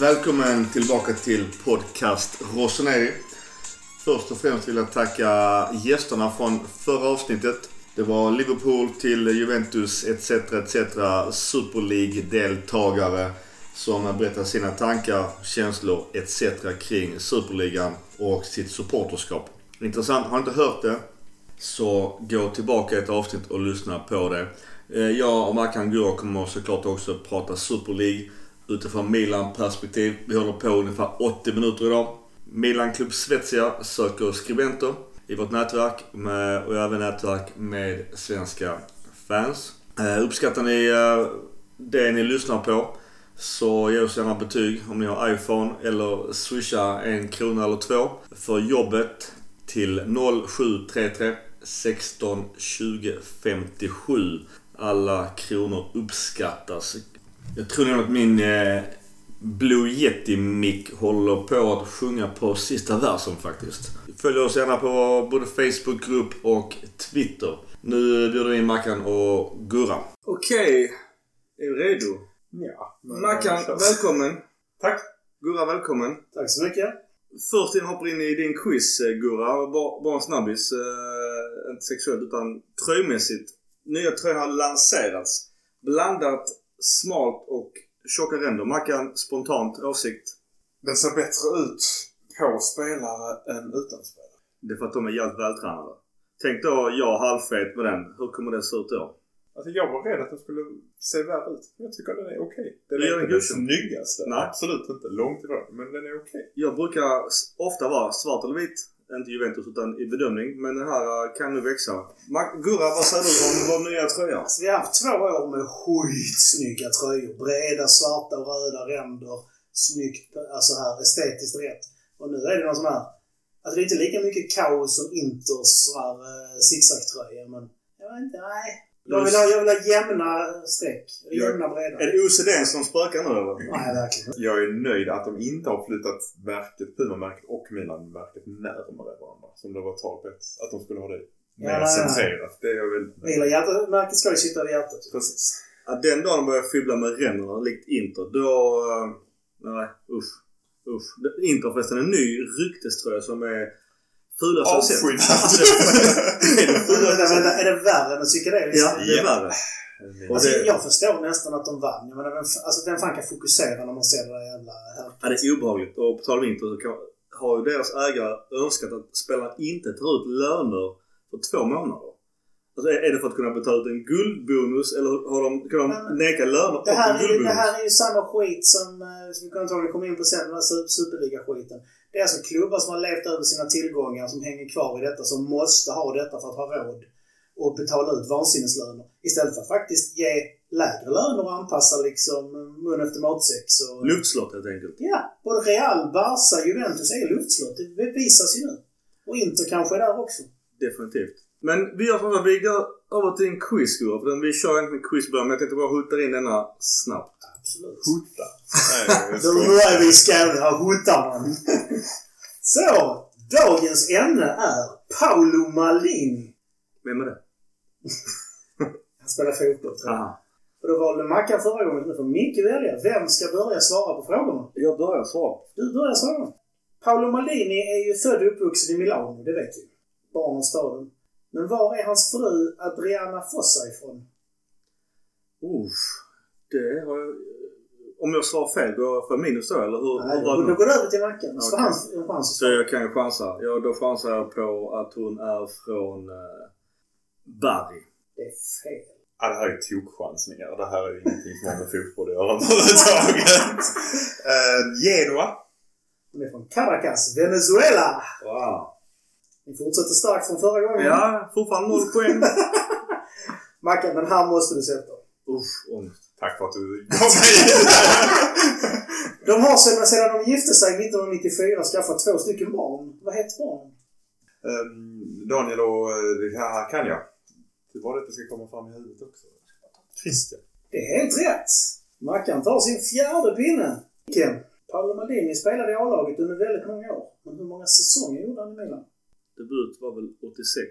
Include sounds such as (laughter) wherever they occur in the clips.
Välkommen tillbaka till podcast Rossoneri. Först och främst vill jag tacka gästerna från förra avsnittet. Det var Liverpool till Juventus etc. etc. Super League-deltagare som berättar sina tankar, känslor etc. kring Superligan och sitt supporterskap. Intressant. Har inte hört det så gå tillbaka ett avsnitt och lyssna på det. Eh, jag och Mackan Gura kommer såklart också prata Super League utifrån Milan-perspektiv. Vi håller på ungefär 80 minuter idag. Milan Club Svezia söker skribenter i vårt nätverk med, och även nätverk med svenska fans. Uh, uppskattar ni uh, det ni lyssnar på så ge oss gärna betyg om ni har iPhone eller swisha en krona eller två för jobbet till 0733 16 20 57. Alla kronor uppskattas. Jag tror nog att min eh, Blue Yeti-mick håller på att sjunga på sista versen faktiskt. Följ oss gärna på både Facebookgrupp och Twitter. Nu bjuder vi in Mackan och Gurra. Okej. Är du redo? Ja. men- Mackan, välkommen. Tack. Gurra, välkommen. Tack så mycket. Först innan vi hoppar in i din quiz, eh, Gurra. Bara, bara en snabbis. Eh, inte sexuellt utan tröjmässigt. Nya tröjor har lanserats. Blandat smalt och tjocka ränder. Mackan, spontant åsikt. Den ser bättre ut på spelare än utan spelare. Det är för att de är jävligt vältränade. Tänk då jag halvfet med den. Hur kommer det se ut då? Alltså jag var rädd att den skulle se värre ut. Jag tycker den är okej. Den Du är inte den den snyggaste. Nej. Absolut inte. Långt ifrån. Men den är okej. Jag brukar ofta vara svart eller vit. Inte Juventus utan i bedömning. Men den här eh, kan nu växa. Gurra, vad säger du om vår nya tröja? Alltså, vi har haft två år med skitsnygga tröjor. Breda, svarta och röda ränder. Snyggt, alltså här estetiskt rätt. Och nu är det någon sån här... Alltså det är inte lika mycket kaos som Inters sån här eh, zigzagtröja, men... Jag vet inte, nej. Jag vill ha, jag vill ha jämna streck. Jämna breda. Är det OCD som spökar nu eller? Nej, verkligen. Jag är nöjd att de inte har flyttat märket, Puma-märket och Milan-märket närmare varandra. Som det var tal på att de skulle ha det mer Ja, centrerat. Det är jag väldigt nöjd Hela hjärtat, ska ju sitta vid hjärtat. Precis. Ja, den dagen de börjar fibbla med ränderna likt Inter, då... eh, Nej, usch. Usch. Inter har förresten en ny rykteströja som är fulaste (laughs) vänta, jag sett. vänta, är det värre än psykedeliskt? Ja, det är värre. Alltså, det- jag förstår nästan att de vann. Jag menar, vem, alltså, vem fan kan fokusera när man ser det där jävla... Här? Ja, det är obehagligt. Och på tal om Inter så har ju deras ägare önskat att spelarna inte tar ut löner för två månader. Alltså är det för att kunna betala ut en guldbonus eller har de, kan de Men- neka löner Det och här, en är det här är ju samma skit som, eh, som vi antagligen kommer in på sen, den här super- superliga-skiten. Det är alltså klubbar som har levt över sina tillgångar, som hänger kvar i detta, som måste ha detta för att ha råd och betala ut vansinneslöner. Istället för att faktiskt ge lägre löner och anpassa liksom mun efter matsäck. Så, Luftslott helt enkelt. ja, både Real, Barca, Juventus är luftslott. Det bevisas ju nu. Och Inter kanske är där också. Definitivt. Men vi gör så att vi går över till en quiz för Vi kör egentligen quizbörjan men jag tänkte bara hutta in denna snabbt. Absolut. Hota. Nej, (laughs) Då är vi i Skåne, här hotar man. (laughs) Så, dagens ämne är Paolo Maldini. Vem är det? (laughs) Han spelar fotboll tror jag. Aha. Och då valde Mackan förra gången. Nu får Micke välja. Vem ska börja svara på frågorna? Jag börjar svara. Du börjar svara. Paolo Maldini är ju född och uppvuxen i Milano, det vet vi. Barn av staden. Men var är hans fru Adriana Fossa ifrån? Uff, det har jag... Om jag svarar fel, då får jag minus då eller hur? Nej, hur då, går det över till Mackan. Så en chans att Så svara. jag kan ju chansa. Ja, då chansar jag på att hon är från uh, Bari. Det är fel. Ja, det här är tokchansningar. Det här är ju ingenting som har med fotboll att göra (laughs) överhuvudtaget. uh, Genoa. Hon är från Caracas, Venezuela. Wow. Ni fortsätter starkt från förra gången. Ja, fortfarande noll poäng. (laughs) Mackan, den här måste du sätta. Uff, ångest. Tack för att du gav mig (laughs) De har sedan, sedan de gifte sig 1994 skaffat två stycken barn. Vad heter barnen? um, Daniel och eh, det här kan jag. Det bara det att det ska komma fram i huvudet också. Christian. Det är helt rätt! Mackan tar sin fjärde pinne. Kim, Paolo Maldini spelade i A-laget under väldigt många år. Men hur många säsonger gjorde han i Milan? Debut var väl 86.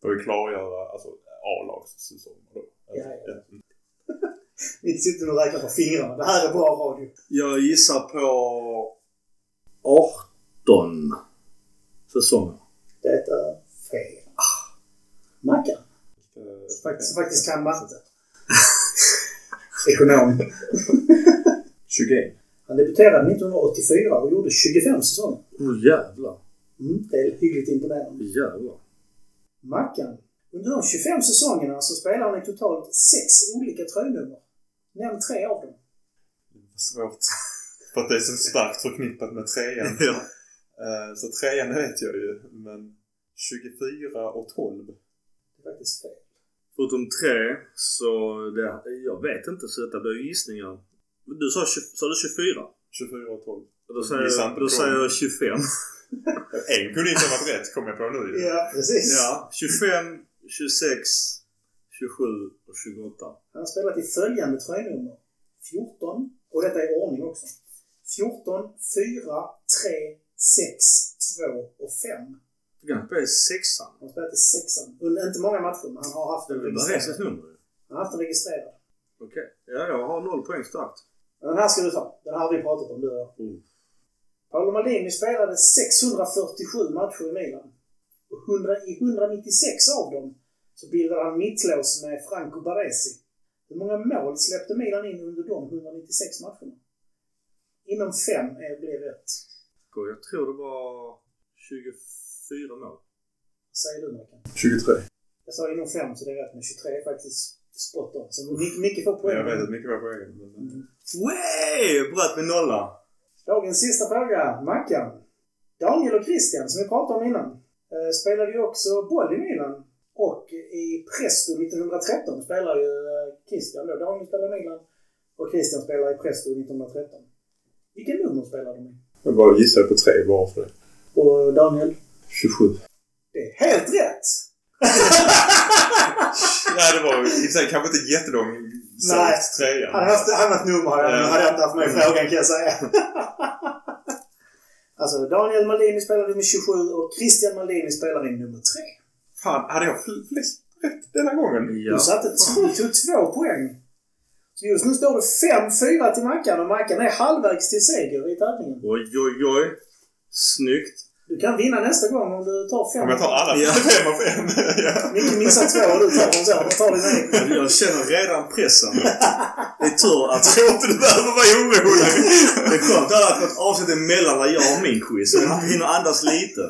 Får vi klargöra alltså A-lagssäsonger då? Ja, ja. (laughs) Inte sitter och räknar på fingrarna. Det här är bra radio. Jag gissar på 18 säsonger. Det är fel. Mackan. Eh, Faktiskt, faktiskt kan matte. (laughs) Ekonom. (laughs) 21. Han debuterade 1984 och gjorde 25 säsonger. Åh oh, jävlar. Mm, det är hyggligt imponerande. Jävlar. Mackan. Under de 25 säsongerna så spelar han i totalt sex olika tröjnummer. Nämn tre av dem. Svårt. (laughs) För att det är så starkt förknippat med trean. Ja. Eh, Så trean vet jag ju. Men 24 och 12. Det är faktiskt fel. Förutom tre så det, jag vet inte så detta blir gissningar. Du sa, 20, sa du 24? 24 och 12. Då säger, då säger jag 25. En kunde inte ha varit rätt kom jag på nu. Ja, precis. Ja, 25, 26, 27 och 28. Han har spelat i följande tröjnummer. 14, och detta är ordning också. 14, 4, 3, 6, 2 och 5. Du kan spela i sexan. Han har spelat i sexan. Under inte många matcher, men han har haft Det den registrerad. nummer ju. Han har haft den registrerad. Okej. Ja, jag har noll poäng starkt. Den här ska du ta. Den här har vi pratat om, du och jag. Mm. Paolo Maldini spelade 647 matcher i Milan. Och 100, I 196 av dem så bildade han mittlås med Franco Baresi. Hur många mål släppte Milan in under de 196 matcherna? Inom fem är, blir rätt. Jag tror det var 24 mål. Vad säger du Mackan? 23. Jag sa inom fem så det är rätt, men 23 är faktiskt spot on. Så Micke Micke får poäng. Jag vet att på egen. Men... Mm. Way! Bröt med nolla. Dagens sista fråga, Mackan. Daniel och Christian, som vi pratade om innan, spelade ju också boll i Milan. Och i Presto 1913 spelar ju eh, Christian då. Daniel spelar i Milan och Christian spelar i Presto 1913. Vilken nummer spelar de i? Jag bara gissade på tre bara för det. Och Daniel? 27. Det är helt rätt! (laughs) Nej, det var i sig kanske inte jättelång Nej. Han hade haft annat nummer hade jag inte haft med i frågan kan jag säga. (laughs) alltså Daniel Maldini spelade med 27 och Christian Maldini spelar i nummer 3. Fan, hade jag fl- flest rätt denna gången? Ja. Du satte du tog två poäng. Så just nu står det 5-4 till Mackan och Mackan är halvvägs till seger i tävlingen. Oj, oj, oj. Snyggt. Du kan vinna nästa gång om du tar fem. Om jag tar alla Ja. fem av fem. (laughs) ja. Micke missar två och du tar dem så. Tar din egen. Jag känner redan pressen. Det är tur att... Jag tror inte du behöver vara orolig. Det är skönt att ha ett avsnitt emellan när jag har min quiz. Så jag hinner andas lite.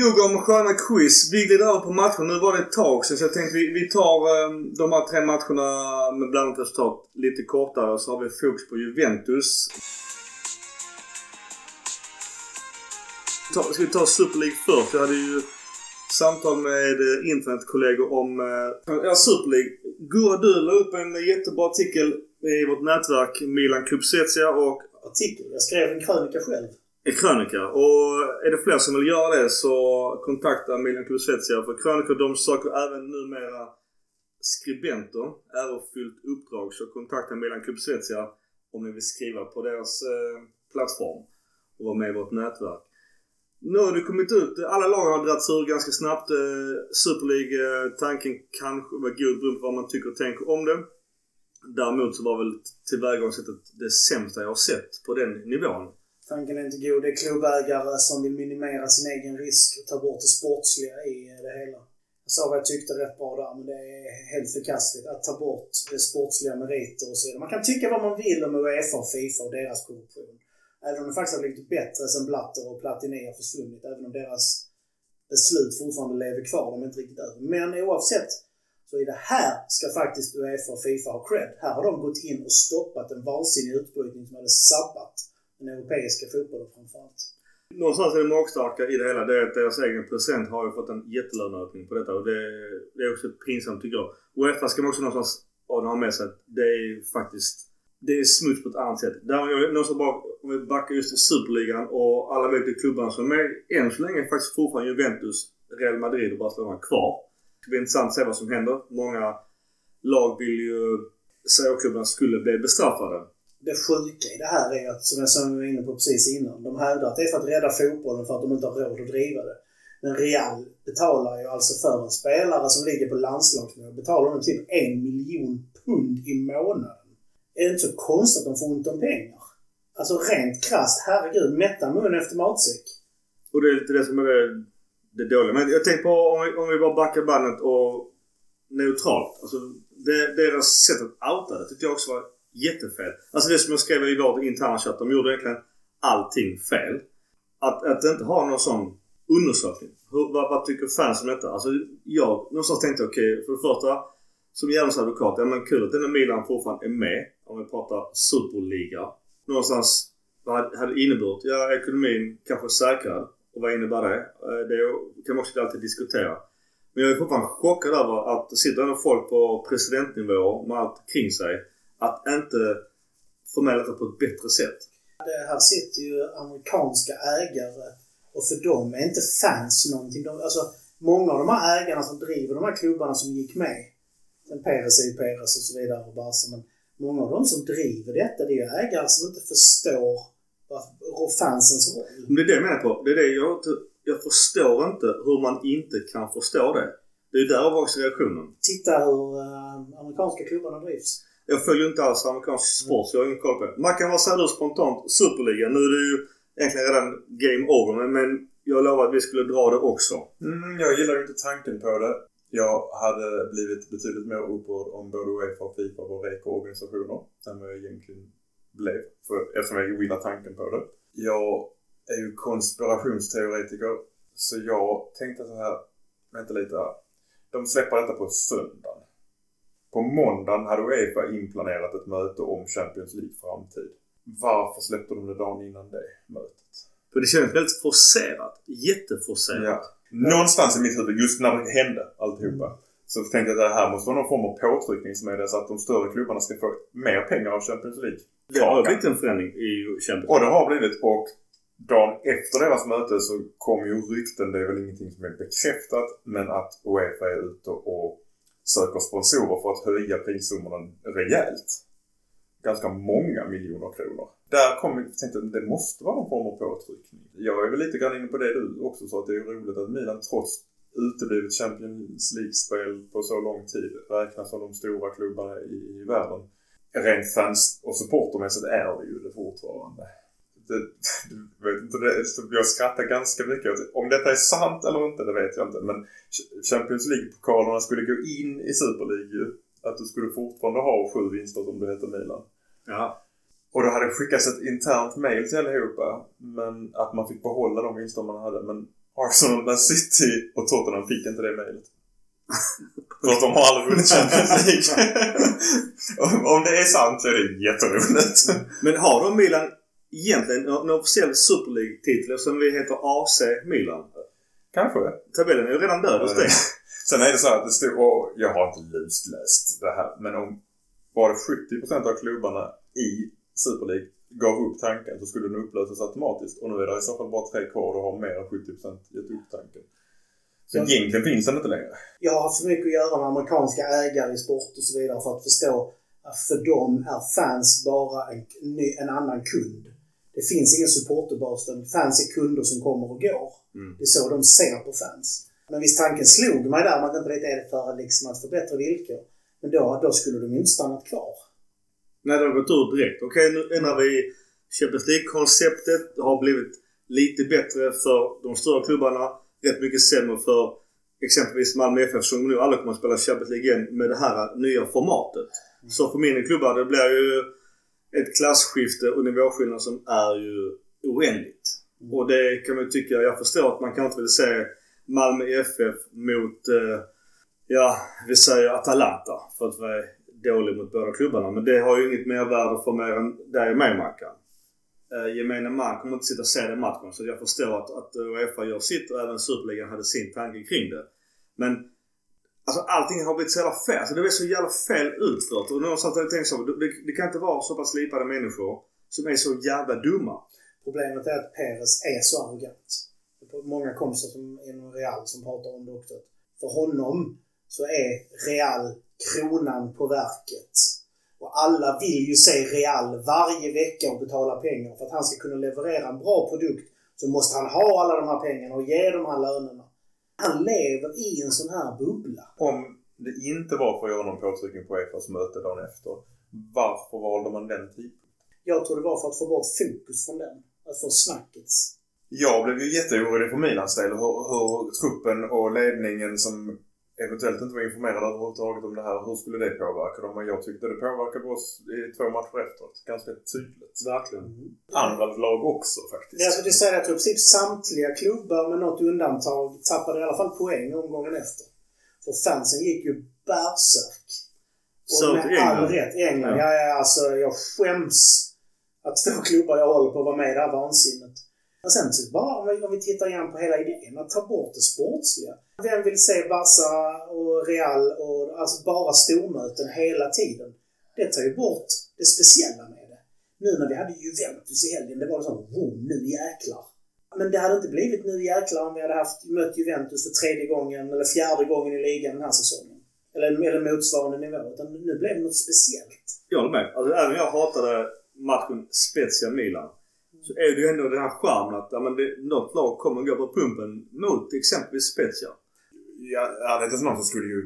Nog om sköna quiz. Vi glider över på matchen. Nu var det ett tag sedan så jag tänkte vi, vi tar eh, de här tre matcherna med blandat resultat lite kortare så har vi fokus på Juventus. Ta, ska vi ta Super League först? Jag hade ju samtal med eh, internetkollegor om eh, ja, Super League. Gurra, du la upp en jättebra artikel i vårt nätverk Milan Club Svezia och Artikel. Jag skrev en krönika själv. en krönika. Och är det fler som vill göra det så kontakta Milan Club Svezia. För krönikor de söker även numera skribenter. Ärofyllt uppdrag. Så kontakta Milan Club Svezia om ni vill skriva på deras eh, plattform och vara med i vårt nätverk. Nu har det kommit ut. Alla lag har dragits ur ganska snabbt. Eh, Super League, eh, tanken kanske var god beroende på vad man tycker och tänker om det. Däremot så var väl tillvägagångssättet det sämsta jag har sett på den nivån. Tanken är inte god. Det är klubbägare som vill minimera sin egen risk och ta bort det sportsliga i det hela. Jag sa vad jag tyckte rätt bra där, men det är helt förkastligt att ta bort det sportsliga meriter och så vidare. Man kan tycka vad man vill om Uefa och Fifa och deras korruption. Även om det faktiskt har blivit bättre sen Blatter och Platini har försvunnit. Även om deras beslut fortfarande lever kvar. De är inte riktigt över. Men oavsett så är det här ska faktiskt Uefa och Fifa ha cred. Här har de gått in och stoppat en vansinnig utbrytning som hade sabbat den europeiska fotbollen framförallt. Någonstans är det magstarka i det hela det är att deras egen procent har ju fått en jättelöneökning på detta och det, det är också pinsamt tycker jag. Uefa ska man också någonstans ha med sig att det är faktiskt det är smuts på ett annat sätt. Där jag någonstans bara, om vi backar just till Superligan och alla vet de klubbarna som är med än så länge är faktiskt fortfarande Juventus, Real Madrid och Barcelona kvar. Det blir intressant att se vad som händer. Många lag vill ju säga att klubbarna skulle bli bestraffade. Det sjuka i det här är att, som jag sa, var inne på precis innan, de hävdar att det är för att rädda fotbollen för att de inte har råd att driva det. Men Real betalar ju alltså för en spelare som ligger på landslagsnivå, betalar de typ en miljon pund i månaden. Är det inte så konstigt att de får ont om pengar? Alltså rent krasst, herregud, mätta mun efter matsäck. Och det är lite det som är det, det dåliga. Men jag tänker på om vi, om vi bara backar bandet och neutralt. Alltså det, deras sätt att outa det tyckte jag också var jättefel. Alltså det som jag skrev i vår interna chatt. De gjorde egentligen allting fel. Att, att inte ha någon sån undersökning. Hur, vad, vad tycker fans om detta? Alltså jag någonstans tänkte okej, okay, för det första som Djävulens advokat, ja men kul att denna Milan fortfarande är med. Om vi pratar superliga. Någonstans, vad hade det inneburit? Ja, ekonomin kanske säkrad. Och vad innebär det? Eh, det kan man också alltid diskutera. Men jag är fortfarande chockad över att det sitter ändå folk på presidentnivå med allt kring sig. Att inte få med detta på ett bättre sätt. Det här sitter ju amerikanska ägare och för dem är inte fans någonting. De, alltså, många av de här ägarna som driver de här klubbarna som gick med. Sen Peres är ju Peres och så vidare och Barca. Men många av de som driver detta det är ju ägare som inte förstår vad fansens roll. Men det är det jag menar på. Det är det jag, jag förstår inte hur man inte kan förstå det. Det är där också reaktionen. Titta hur uh, amerikanska klubbarna drivs. Jag följer inte alls amerikansk sport så jag har ingen koll på det. Man kan vara du spontant Superliga. Nu är det ju egentligen redan game over men, men jag lovar att vi skulle dra det också. Mm, jag gillar inte tanken på det. Jag hade blivit betydligt mer upprörd om både Uefa och Fifa var reko-organisationer än vad jag egentligen blev. För, eftersom jag gillar tanken på det. Jag är ju konspirationsteoretiker så jag tänkte så här, vänta lite här. De släpper detta på söndagen. På måndagen hade Uefa inplanerat ett möte om Champions League framtid. Varför släppte de det dagen innan det mötet? För det kändes väldigt forcerat. Jätteforcerat. Ja. Någonstans i mitt huvud, just när det hände alltihopa. Mm. Så tänkte jag att det här måste vara någon form av påtryckning som är det så att de större klubbarna ska få mer pengar av Champions League. Det har blivit en förändring i Champions League. Och det har blivit. Och dagen efter deras möte så kom ju rykten, det är väl ingenting som är bekräftat, men att Uefa är ute och söker sponsorer för att höja prissummorna rejält. Ganska många miljoner kronor. Där kom jag tänkte att det måste vara någon form av påtryckning. Jag är väl lite grann inne på det du också sa att det är roligt att Milan trots uteblivet Champions League-spel på så lång tid räknas som de stora klubbarna i, i världen. Rent fans och supportermässigt är det ju det fortfarande det, (laughs) vet inte, det, jag skrattar ganska mycket. Om detta är sant eller inte, det vet jag inte. Men Champions League-pokalerna skulle gå in i Super League att du skulle fortfarande ha sju vinster som du heter Milan. Ja. Och då hade skickats ett internt mail till allihopa. Men att man fick behålla de vinster man hade. Men Arsenal, Man City och Tottenham fick inte det mailet. (laughs) För att de har aldrig vunnit Champions League. (laughs) om det är sant så är det jätteroligt. Men har de Milan egentligen en officiell Super League-titel som vi heter AC Milan. Kanske. Tabellen är ju redan död hos dig. (laughs) Sen är det så att det stod, och jag har inte lusläst det här, men om bara 70% av klubbarna i Super League gav upp tanken så skulle den upplösas automatiskt. Och nu är det i så fall bara tre kvar och har mer än 70% gett upp tanken. Så ja. egentligen finns den inte längre. Jag har haft för mycket att göra med amerikanska ägare i sport och så vidare för att förstå att för dem är fans bara en, en annan kund. Det finns ingen supporterbas fans är kunder som kommer och går. Mm. Det är så de ser på fans. Men visst tanken slog mig där, man inte vet är det för liksom att förbättra villkor. Men då, då skulle de ju inte stannat kvar. Nej, de har gått ut direkt. Okej, nu ändrar vi Champions League-konceptet. Det har blivit lite bättre för de stora klubbarna. Rätt mycket sämre för exempelvis Malmö FF som nu alla kommer att spela Champions League igen med det här nya formatet. Mm. Så för mindre klubbar, det blir ju ett klasskifte och nivåskillnad som är ju oändligt. Mm. Och det kan man ju tycka, jag förstår att man kan inte vill se Malmö FF mot, eh, ja, vi säger Atalanta. För att vara dålig mot båda klubbarna. Men det har ju inget mervärde för mer än dig och mig Mackan. Eh, gemene man kommer inte sitta och se den matchen. Så jag förstår att, att Uefa gör sitt och även Superligan hade sin tanke kring det. Men Alltså allting har blivit så jävla fel. Alltså, det blir så jävla fel utfört. Och någonstans har jag tänkt så. Det, det kan inte vara så pass slipade människor som är så jävla dumma. Problemet är att Peres är så arrogant. Många kompisar som inom Real som pratar om det också. För honom så är Real kronan på verket. Och alla vill ju se Real varje vecka och betala pengar. För att han ska kunna leverera en bra produkt så måste han ha alla de här pengarna och ge de här lönerna. Han lever i en sån här bubbla. Om det inte var för att göra någon påtryckning på Uefas möte dagen efter. Varför valde man den tidpunkten? Jag tror det var för att få bort fokus från den. Att få snackets. Jag blev ju jätteorolig för Milans del hur, hur truppen och ledningen som eventuellt inte var informerade överhuvudtaget om det här, hur skulle det påverka dem? Jag tyckte det påverkade oss i två matcher efteråt. Ganska tydligt. Verkligen. Andra lag också faktiskt. Jag skulle säga att i princip samtliga klubbar med något undantag tappade i alla fall poäng omgången efter. För fansen gick ju bärsärk. Så Och till med all rätt. England, Ja. ja. ja, alltså jag skäms att två klubbar jag håller på var med i det här vansinnet. Och sen så bara, om vi, om vi tittar igen på hela idén, att ta bort det sportsliga. Vem vill se Barca och Real och alltså bara stormöten hela tiden? Det tar ju bort det speciella med det. Nu när vi hade Juventus i helgen, det var liksom wow, nu jäklar. Men det hade inte blivit nu jäklar om vi hade haft, mött Juventus för tredje gången eller fjärde gången i ligan den här säsongen. Eller, eller motsvarande nivå. Utan nu blev det något speciellt. Jag håller med. Alltså, även jag hatade matchen Spezia Milan. Så är det ju ändå den här charmen att ja, men det, något lag kommer gå på pumpen mot exempelvis Spezia. Ja, är det någon så skulle ju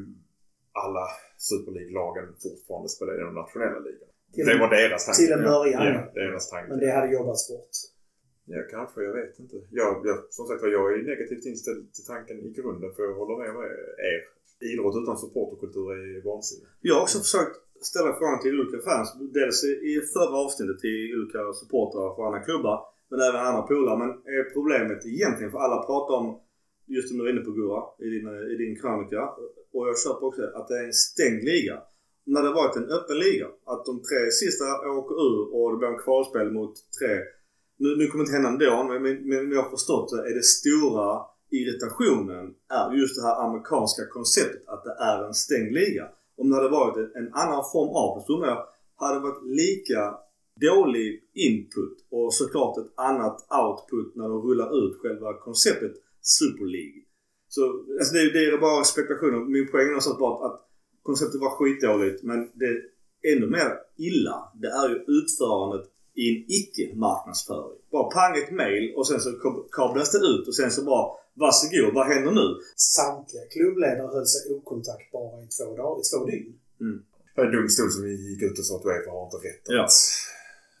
alla Super League-lagen fortfarande spela i den nationella. Till- det var deras tanke. till en början, Ja, ja. ja deras tanke. Men det hade jobbats bort. Ja, kanske. Jag vet inte. Jag, jag, som sagt jag är negativt inställd till tanken i grunden för jag håller med med er. Idrott utan supporterkultur är vansinne. Jag har också försökt ställa frågan till olika fans. Dels i förra avsnittet till olika supportrar för andra klubbar. Men även andra polare. Men är problemet egentligen, för alla pratar om just som du var inne på Gurra i din, eh, i din krönika. Och jag köper också att det är en stängd liga. När det varit en öppen liga. Att de tre sista åker ur och det blir en kvalspel mot tre. Nu, nu kommer det inte hända ändå men, men, men jag har förstått det är det stora irritationen är just det här amerikanska konceptet att det är en stängd liga. Om det hade varit en, annan form av det så undrar jag, hade det varit lika dålig input och såklart ett annat output när de rullar ut själva konceptet Super League. Så alltså det, det är bara spekulationer. Min poäng är någonstans bara att, att konceptet var skitdåligt men det ännu mer illa. Det är ju utförandet i en icke-marknadsföring. Bara pang ett mail och sen så kablas det ut och sen så bara varsågod, vad händer nu? Samtliga klubbledare höll sig okontaktbara i två, dagar, i två dygn. Det är en domstol som gick ut och sa att Uefa har inte rätt att... Ja.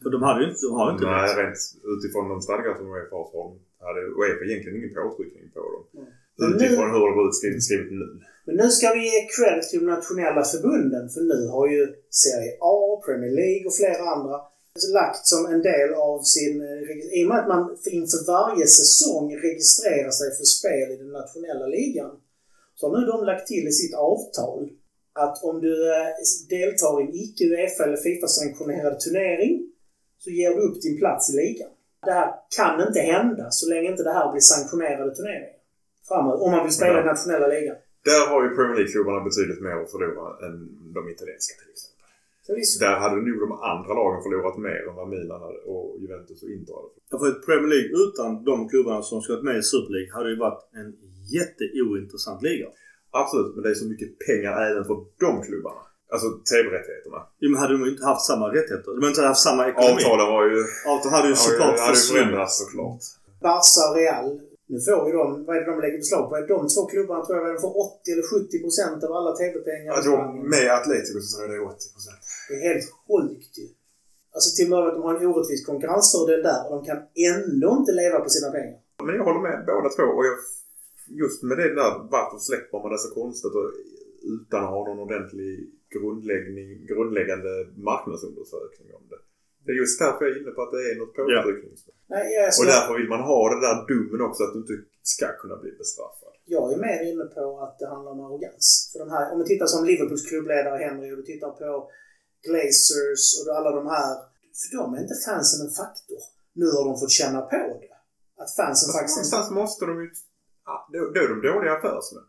För de hade ju inte, de har inte Nej, rätt. rent utifrån de stadgar som Uefa har så har de- hade Uefa egentligen ingen påtryckning på dem. Mm. Utifrån hur det var utskrivet skrivet nu. Men nu ska vi ge cred till de nationella förbunden för nu har ju Serie A, Premier League och flera andra lagt som en del av sin... eh, I och med att man inför varje säsong registrerar sig för spel i den nationella ligan så har nu de lagt till i sitt avtal att om du eh, deltar i en icke Uefa eller Fifa-sanktionerad turnering så ger du upp din plats i ligan. Det här kan inte hända så länge inte det här blir sanktionerade turneringar framåt. Om man vill spela i nationella ligan. Där har ju Premier League-klubbarna betydligt mer att förlora än de italienska till exempel. Där hade nog de andra lagen förlorat mer än vad Milan och Juventus och Inter hade. Ja, För ett Premier League utan de klubbarna som ska vara med i Super League hade ju varit en jätteointressant liga. Absolut, men det är så mycket pengar även för de klubbarna. Alltså TV-rättigheterna. Jo, men hade de ju inte haft samma rättigheter. De hade inte haft samma ekonomi. Avtalen var ju... Avtal hade ju såklart försvunnit. förändrats såklart. Barca och Real. Nu får ju de, vad är det de lägger beslag på? De två klubbarna tror jag de får 80 eller 70 procent av alla TV-pengar i Jag tror Spanien. med Atletico så tror jag det är 80 procent. Det är helt sjukt ju. Alltså till och med att de har en orättvis konkurrensfördel där och de kan ändå inte leva på sina pengar. Men jag håller med båda två. Och jag, just med det där, varför släpper man det så konstigt och, utan att ha någon ordentlig grundläggning, grundläggande marknadsundersökning om det. Det är just därför jag är inne på att det är något påtryckning. Nej, jag, Och därför vill man ha den där domen också att du inte ska kunna bli bestraffad. jag är mer inne på att det handlar om arrogans. För de här, om vi tittar som Liverpools klubbledare Henry och du tittar på Glazers och alla de här. För dem är inte fansen en faktor. Nu har de fått känna på det. Att fansen Fast faktiskt... någonstans måste de ju... Ja, då, då är de dåliga affärsmän.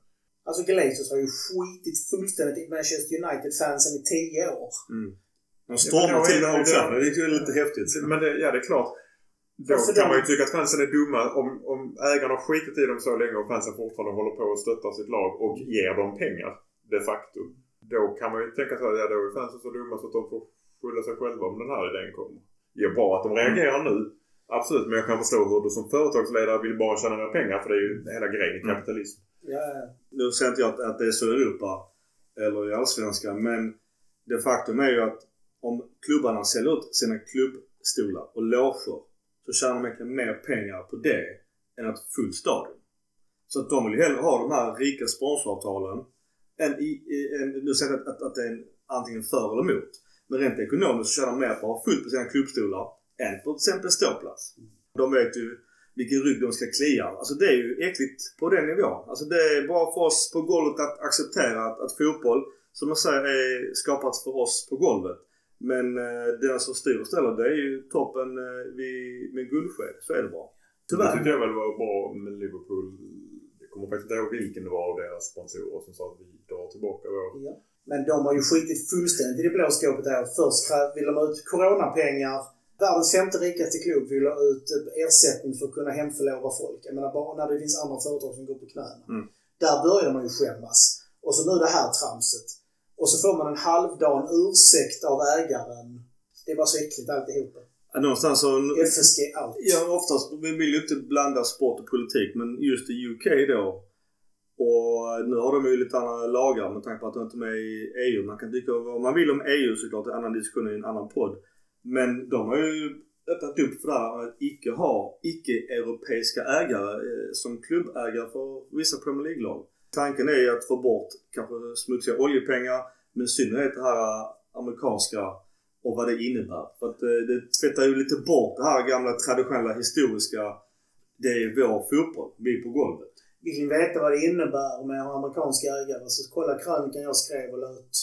Alltså Glazers har ju skitit fullständigt i Manchester United-fansen i tio år. Mm. De stormar till är det det- är ju lite häftigt. Men det, ja, det är klart. Då för kan de- man ju tycka att fansen är dumma. Om, om ägarna har skitit i dem så länge och fansen fortfarande håller på och stöttar sitt lag och ger dem pengar de facto. Då kan man ju tänka så här, ja då är fansen så dumma så att de får skylla sig själva om den här idén kommer. Ja, bra att de reagerar nu. Absolut, men jag kan förstå hur du som företagsledare vill bara tjäna mer pengar för det är ju hela grejen i Mm. kapitalism. Ja, ja. Nu säger inte jag att, att det är så i Europa. eller i Allsvenskan. Men det faktum är ju att om klubbarna säljer ut sina klubbstolar och loger så tjänar de egentligen mer pengar på det än att full stadion. Så att de vill ju hellre ha de här rika sponsoravtalen i, än nu säger jag att, att, att det är en, antingen för eller emot. Men rent ekonomiskt så tjänar de mer på att ha fullt på sina klubbstolar än på till exempel ståplats. De vet ju vilken rygg de ska klia. Alltså det är ju äckligt på den nivån. Alltså det är bara för oss på golvet att acceptera att, att fotboll, som jag säger, är skapat för oss på golvet. Men eh, den som styr och ställer det är ju toppen eh, vid, med guldsked. Så är det bara. Det Tyvärr. tyckte jag väl var bra med Liverpool. Kommer faktiskt inte ihåg vilken det var av deras sponsorer som sa att vi drar tillbaka vår... Ja. Men de har ju skitit fullständigt i det blå skåpet där. Först vill de ha ut coronapengar. Världens femte rikaste klubb vill ha ut eh, ersättning för att kunna hemförlova folk. Jag menar bara när det finns andra företag som går på knäna. Mm. Där börjar man ju skämmas. Och så nu det här tramset. Och så får man en halvdan ursäkt av ägaren. Det är bara så äckligt alltihopa. Någonstans så... FSG out. Ja, oftast. Vi vill ju inte blanda sport och politik men just i UK då. Och nu har de ju lite andra lagar med tanke på att de inte är med i EU. Man kan tycka vad man vill om EU såklart. Det är en annan diskussion i en annan podd. Men de har ju öppnat upp för det här att icke ha icke-europeiska ägare eh, som klubbägare för vissa Premier League-lag. Tanken är ju att få bort kanske smutsiga oljepengar men i synnerhet det här amerikanska och vad det innebär. För att eh, det tvättar ju lite bort det här gamla traditionella historiska det är vår fotboll, vi på golvet. Vill ni veta vad det innebär med att ha amerikanska ägare så kolla krönikan jag skrev och la ut.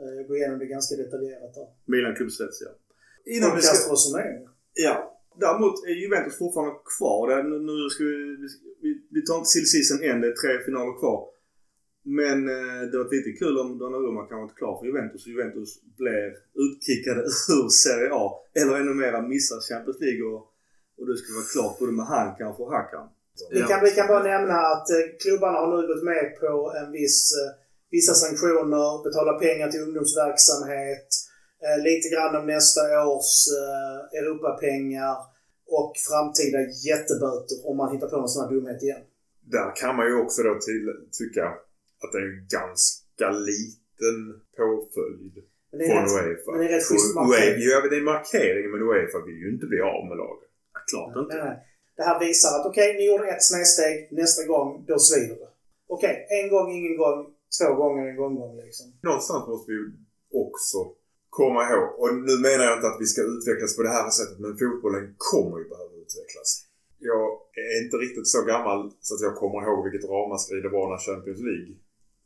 Eh, Jag går igenom det ganska detaljerat där. Milan klubbsvets ja. Innan vi ska, ja. Däremot är Juventus fortfarande kvar. Nu, ska vi, vi, vi, vi tar inte till season än, det är tre finaler kvar. Men eh, det var lite kul om Donnarumma kan vara klar för Juventus Juventus blir utkickade (laughs) ur Serie A. Eller ännu mera missar Champions League och, och det skulle vara klart både med han kanske och Hakan. Vi kan, vi kan bara nämna att eh, klubbarna har nu gått med på en viss, eh, vissa sanktioner, betala pengar till ungdomsverksamhet, lite grann om nästa års Europapengar och framtida jätteböter om man hittar på någon sån här dumhet igen. Där kan man ju också då till, tycka att det är en ganska liten påföljd Men det är från rätt, Uefa. men det är rätt schysst markering. Ja, det är en markering men Uefa vill ju inte bli av med laget. Ja, klart Nej, inte. nej. Det här visar att okej, ni gjorde ett snedsteg. Nästa gång, då svider det. Okej, en gång, ingen gång. Två gånger, en gång, gång liksom. Någonstans måste vi också komma ihåg, och nu menar jag inte att vi ska utvecklas på det här sättet, men fotbollen kommer ju behöva utvecklas. Jag är inte riktigt så gammal så att jag kommer ihåg vilket ramaskri det var när Champions League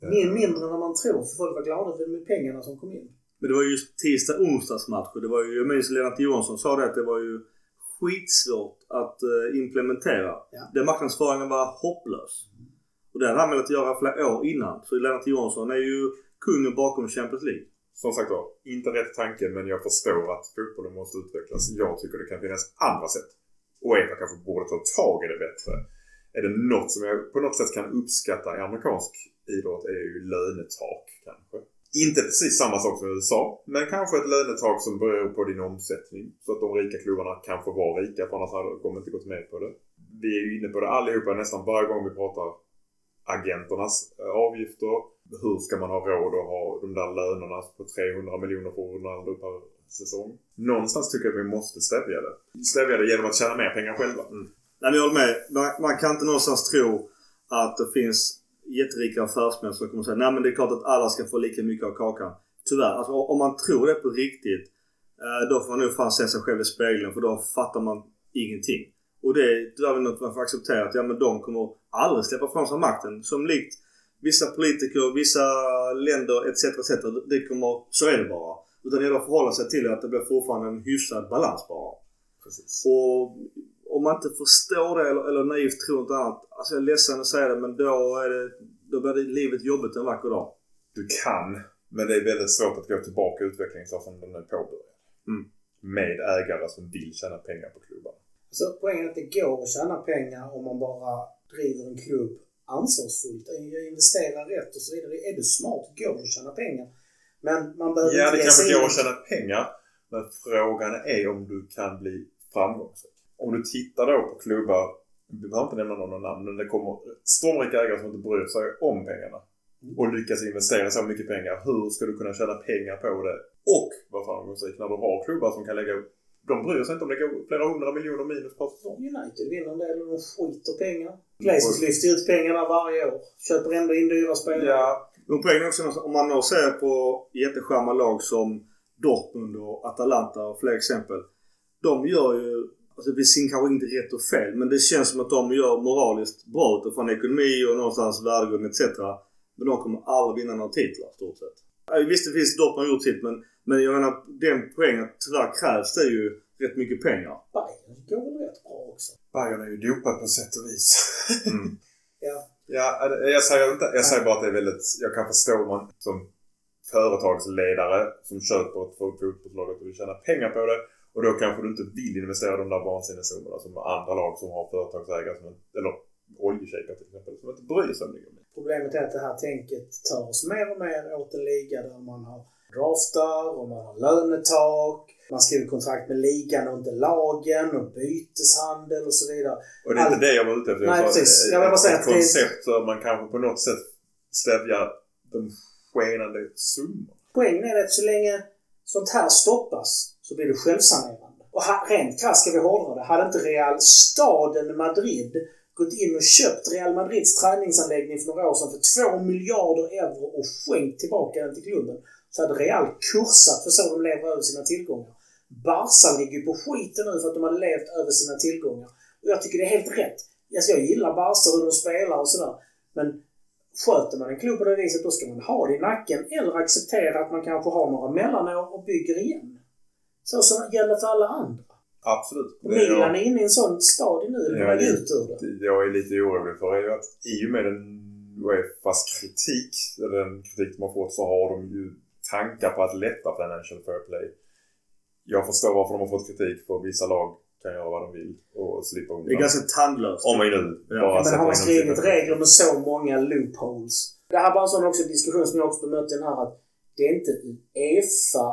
Min, mindre än vad man tror, för folk var glada för de pengarna som kom in. Men det var ju tisdag onsdagsmatcher. Det var ju, jag minns Lennart Johansson sa det att det var ju skitsvårt att eh, implementera. Ja. Den marknadsföringen var hopplös. Och det hade han velat göra flera år innan. Så Lennart Johansson är ju kungen bakom Champions League. Som sagt var, inte rätt tanke men jag förstår att fotbollen måste utvecklas. Jag tycker det kan finnas andra sätt. Uefa kanske borde ta tag i det bättre. Är det något som jag på något sätt kan uppskatta i amerikansk idrott är ju lönetak kanske. Inte precis samma sak som i USA, men kanske ett lönetak som beror på din omsättning. Så att de rika klubbarna kan få vara rika, för annars hade de inte gått med på det. Vi är ju inne på det allihopa nästan varje gång vi pratar agenternas eh, avgifter. Hur ska man ha råd att ha de där lönerna på 300 miljoner för Ronaldo per säsong? Någonstans tycker jag att vi måste stävja det. Stävja det genom att tjäna mer pengar själva. Mm. Nej men jag håller med. Man, man kan inte någonstans tro att det finns jätterika affärsmän som kommer säga nej men det är klart att alla ska få lika mycket av kakan. Tyvärr. Alltså, om man tror det på riktigt eh, då får man nog fan se sig själv i spegeln för då fattar man ingenting. Och det är väl något man får acceptera att ja men de kommer aldrig släppa från sig makten. Som likt vissa politiker, vissa länder etc. etc. Det kommer, så är det bara. Utan det gäller att förhålla sig till att det blir fortfarande en hyfsad balans bara. Precis. Och om man inte förstår det eller, eller naivt tror något annat. Alltså jag är ledsen att säga det men då är det, då blir det livet jobbigt en vacker dag. Du kan, men det är väldigt svårt att gå tillbaka i utvecklingen så som den är påbörjad. Mm. Med ägare som vill tjäna pengar på klubbarna. Så poängen är att det går att tjäna pengar om man bara driver en klubb ansvarsfullt. Investerar rätt och så vidare. Är du smart går det att tjäna pengar. Men man behöver Ja, inte det ge kanske går att tjäna pengar. Men frågan är om du kan bli framgångsrik. Om du tittar då på klubbar, vi behöver inte nämna några namn, men det kommer stormrika ägare som inte bryr sig om pengarna. och lyckas investera så mycket pengar. Hur ska du kunna tjäna pengar på det och vara framgångsrik när du har klubbar som kan lägga upp de bryr sig inte om det går flera hundra miljoner minus per säsong. United vinner en del och de skiter pengar. Glazers lyfter ut pengarna varje år. Köper ändå in dyra spelare. Ja, Men poängen också om man då ser på jätteskärma lag som Dortmund och Atalanta och fler exempel. De gör ju, alltså det sin kanske inte rätt och fel, men det känns som att de gör moraliskt bra utifrån ekonomi och någonstans värdegrund etc. Men de kommer aldrig vinna några titlar stort sett. Visst det finns Dortmund har gjort sitt men, men jag menar den poängen tyvärr krävs det ju rätt mycket pengar. Bayern går väl rätt bra också. Bayern är ju dopad på sätt och vis. Mm. (laughs) Ja. Ja, jag säger, inte, jag säger bara att det är väldigt... Jag kan förstå om man som företagsledare som köper ett fotbollslag och vill tjäna pengar på det. Och då kanske du inte vill investera de där vansinnessummorna som andra lag som har företagsägare som, eller oljeshejkar till exempel, som inte bryr sig om det. Problemet är att det här tänket törs mer och mer åt en liga där man har draftar och man har lönetak. Man skriver kontrakt med ligan och inte lagen och byteshandel och så vidare. Och det är Allt- inte det jag var ute efter. Nej, precis. Jag vill bara säga ett att det koncept så man kanske på något sätt stävjar de skenande summorna. Poängen är att så länge sånt här stoppas så blir det självsanerande. Och rent krasst ska vi hårdra det. Hade inte Real staden Madrid gått in och köpt Real Madrids träningsanläggning för några år sedan för 2 miljarder euro och skänkt tillbaka den till klubben så hade Real kursat för så de lever över sina tillgångar. Barca ligger ju på skiten nu för att de har levt över sina tillgångar. Och jag tycker det är helt rätt. Alltså jag gillar Barca, hur de spelar och sådär. Men sköter man en klubb på det viset då ska man ha det i nacken eller acceptera att man kanske har några mellanår och bygger igen. Så som gäller för alla andra. Absolut. Milan är inne i en sån stadie nu, eller på väg det- ut ur det. det jag är lite orolig för är ju att i och med den Uefas kritik, eller den kritik de har fått, så har de ju tankar på att lätta Financial Fair Play. Jag förstår varför de har fått kritik för vissa lag kan göra vad de vill och slippa undan. Det är ganska tandlöst. Om vi nu Ja, bara Men har man skrivit regler med så många loopholes. Det här var en sån också diskussion som jag också bemötte den här att det är inte Uefa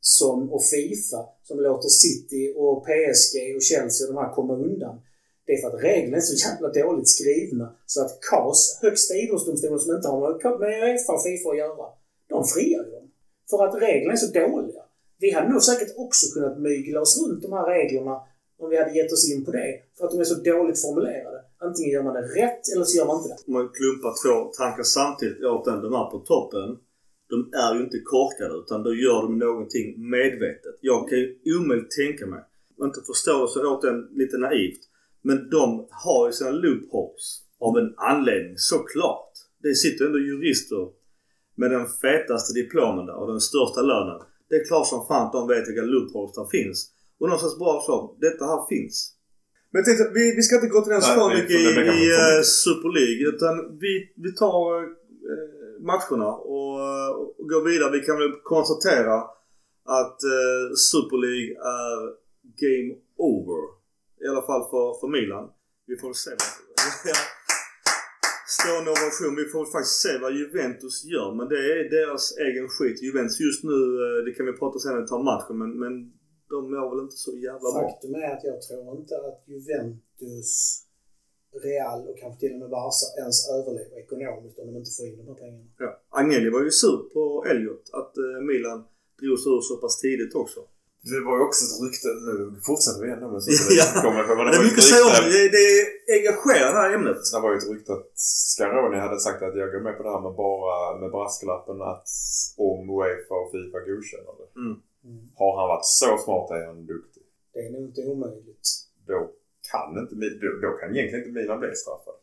som, och Fifa som låter City och PSG och Chelsea och de här komma undan. Det är för att reglerna är så jävla dåligt skrivna så att KAS, högsta idrottsdomstolen som inte har med Uefa och Fifa att göra, de friar ju dem. För att reglerna är så dåliga. Vi hade nog säkert också kunnat mygla oss runt de här reglerna om vi hade gett oss in på det. För att de är så dåligt formulerade. Antingen gör man det rätt eller så gör man inte det. Om man klumpar två tankar samtidigt åt den, de här på toppen. De är ju inte korkade utan då gör de någonting medvetet. Jag kan ju omöjligt tänka mig, inte förstå så åt den lite naivt. Men de har ju sina loopholes av en anledning, såklart. Det sitter ändå jurister med den fetaste diplomen där och den största lönen. Det är klart som fan att de vet vilka loopholes där finns. Och någonstans bara så, detta här finns. Men tänkte, vi, vi ska inte gå till den så mycket i, i mycket. Super League. Utan vi, vi tar eh, matcherna och, och går vidare. Vi kan väl konstatera att eh, Super League är game over. I alla fall för, för Milan. Vi får se vad... (laughs) Stående ovation. Vi får faktiskt se vad Juventus gör. Men det är deras egen skit. Juventus just nu, eh, det kan vi prata sen när vi tar matchen, men, men de mår väl inte så jävla bra. Faktum är att jag tror inte att Juventus, Real och kanske till och med Barca ens överlever ekonomiskt om de inte får in de här pengarna. Ja. Agnelli var ju sur på Elliot att eh, Milan drog sig ur så pass tidigt också. Det var ju också ett rykte. Nu fortsätter vi igen med så (laughs) Ja. kommer jag på. Men Det det är mycket säga det. Det är engagerat det här ämnet. Det var ju ett rykte att Scaroni hade sagt att jag går med på det här med bara med brasklappen att om Uefa och Fifa godkänner det. Mm. Mm. Har han varit så smart är han duktig. Det är nog inte omöjligt. Då kan inte då, då kan egentligen inte Milan bli straffad.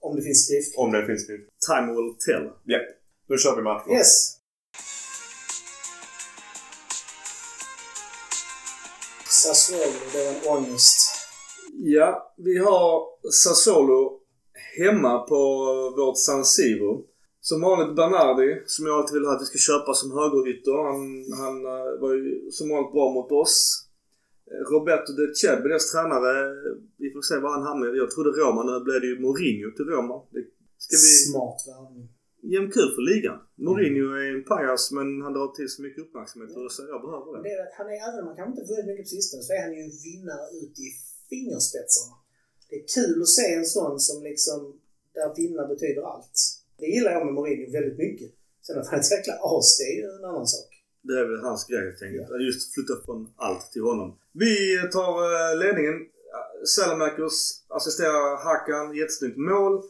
Om det finns skriftligt. Om det finns skrift. Time will tell. Ja. Nu kör vi matchen. Yes! Sassuolo, det var en ångest. Ja, vi har Sassuolo hemma på vårt San Siro. Som vanligt Bernardi, som jag alltid vill ha att vi ska köpa som högerytter. Han, han eh, var ju som vanligt bra mot oss. Roberto De Cebi, deras tränare, vi får se var han hamnar. Jag trodde Roma, nu blev det ju Mourinho till Roma. Det ska vi... Smart värvning. Jämn kul för ligan. Mourinho är en pajas men han drar till sig mycket uppmärksamhet och så jag behöver det. det är att han är, även om han kanske inte vunnit mycket på sistone, så är han ju en vinnare ut i fingerspetsarna. Det är kul att se en sån som liksom, där vinna betyder allt. Det gillar jag med Mourinho väldigt mycket. Sen att han (laughs) är ett jäkla as, det är ju en annan sak. Det är väl hans grej helt enkelt. Att Just flytta från allt till honom. Vi tar eh, ledningen. Salamakers assisterar Hakan. Jättesnyggt mål.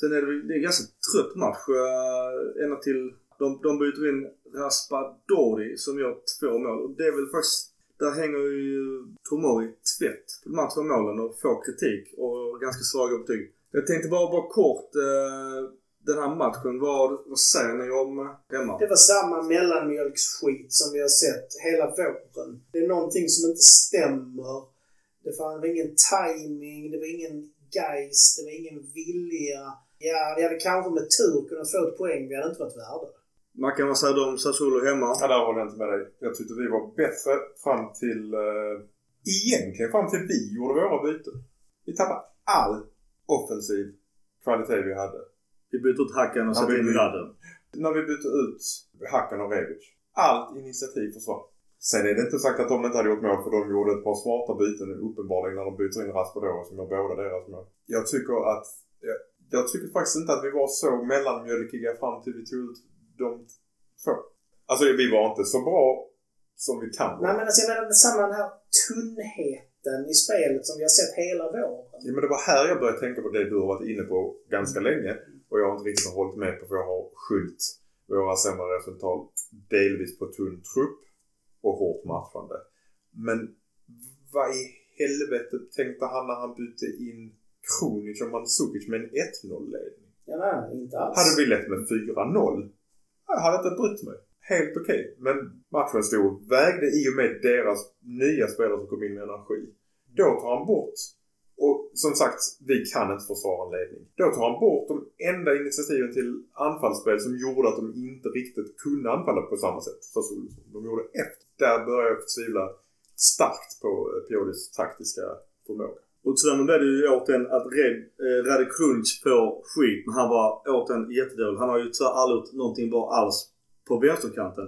Sen är det, det är en ganska trött match. Uh, ända till de, de byter in Raspadori som gör två mål. Och det är väl faktiskt där hänger ju Tomori tvätt på de här två målen och får kritik och ganska svaga betyg. Jag tänkte bara, bara kort eh, den här matchen. Vad, vad säger ni om hemma? Det var samma mellanmjölksskit som vi har sett hela våren. Det är någonting som inte stämmer. Det var ingen timing, det var ingen geist, det var ingen vilja. Ja, vi hade kanske med tur kunnat få ett poäng. Vi hade inte varit värda. Mackan, vad säger du om Sassuolo hemma? Ja, där håller jag inte med dig. Jag tyckte vi var bättre fram till... Eh, egentligen fram till vi gjorde våra byten. Vi tappade all offensiv kvalitet vi hade. Vi bytte ut Hakan och vi- in Vladen. När vi bytte ut Hakan och Rebic. Allt initiativ försvann. Sen är det inte sagt att de inte hade gjort mål för de gjorde ett par smarta byten uppenbarligen när de byter in Raspadori som gör båda deras mål. Jag tycker att... Jag, jag tycker faktiskt inte att vi var så mellanmjölkiga fram till vi tog ut de två. Alltså vi var inte så bra som vi kan vara. Nej men alltså jag menar samma den här tunnheten i spelet som vi har sett hela våren. Ja, men det var här jag började tänka på det du har varit inne på ganska länge. Och jag har inte riktigt hållit med på för jag har skyllt våra sämre resultat delvis på tunn trupp och hårt matchande. Men vad i helvete tänkte han när han bytte in Kronic och Mandzukic med en 1-0-ledning? Ja, nej, inte alls. Hade vi lett med 4-0? Jag hade inte brytt mig. Helt okej. Men matchen stod vägde i och med deras nya spelare som kom in med energi. Då tar han bort och som sagt, vi kan inte försvara en ledning. Då tar han bort de enda initiativen till anfallsspel som gjorde att de inte riktigt kunde anfalla på samma sätt för Solsson. De gjorde efter. Där börjar jag tvivla starkt på eh, Piolis taktiska förmåga. Och tyvärr blev det ju återigen att Red, eh, Rade får skit. Men han var återigen jättedålig. Han har ju tyvärr aldrig gjort någonting bra alls på vänsterkanten.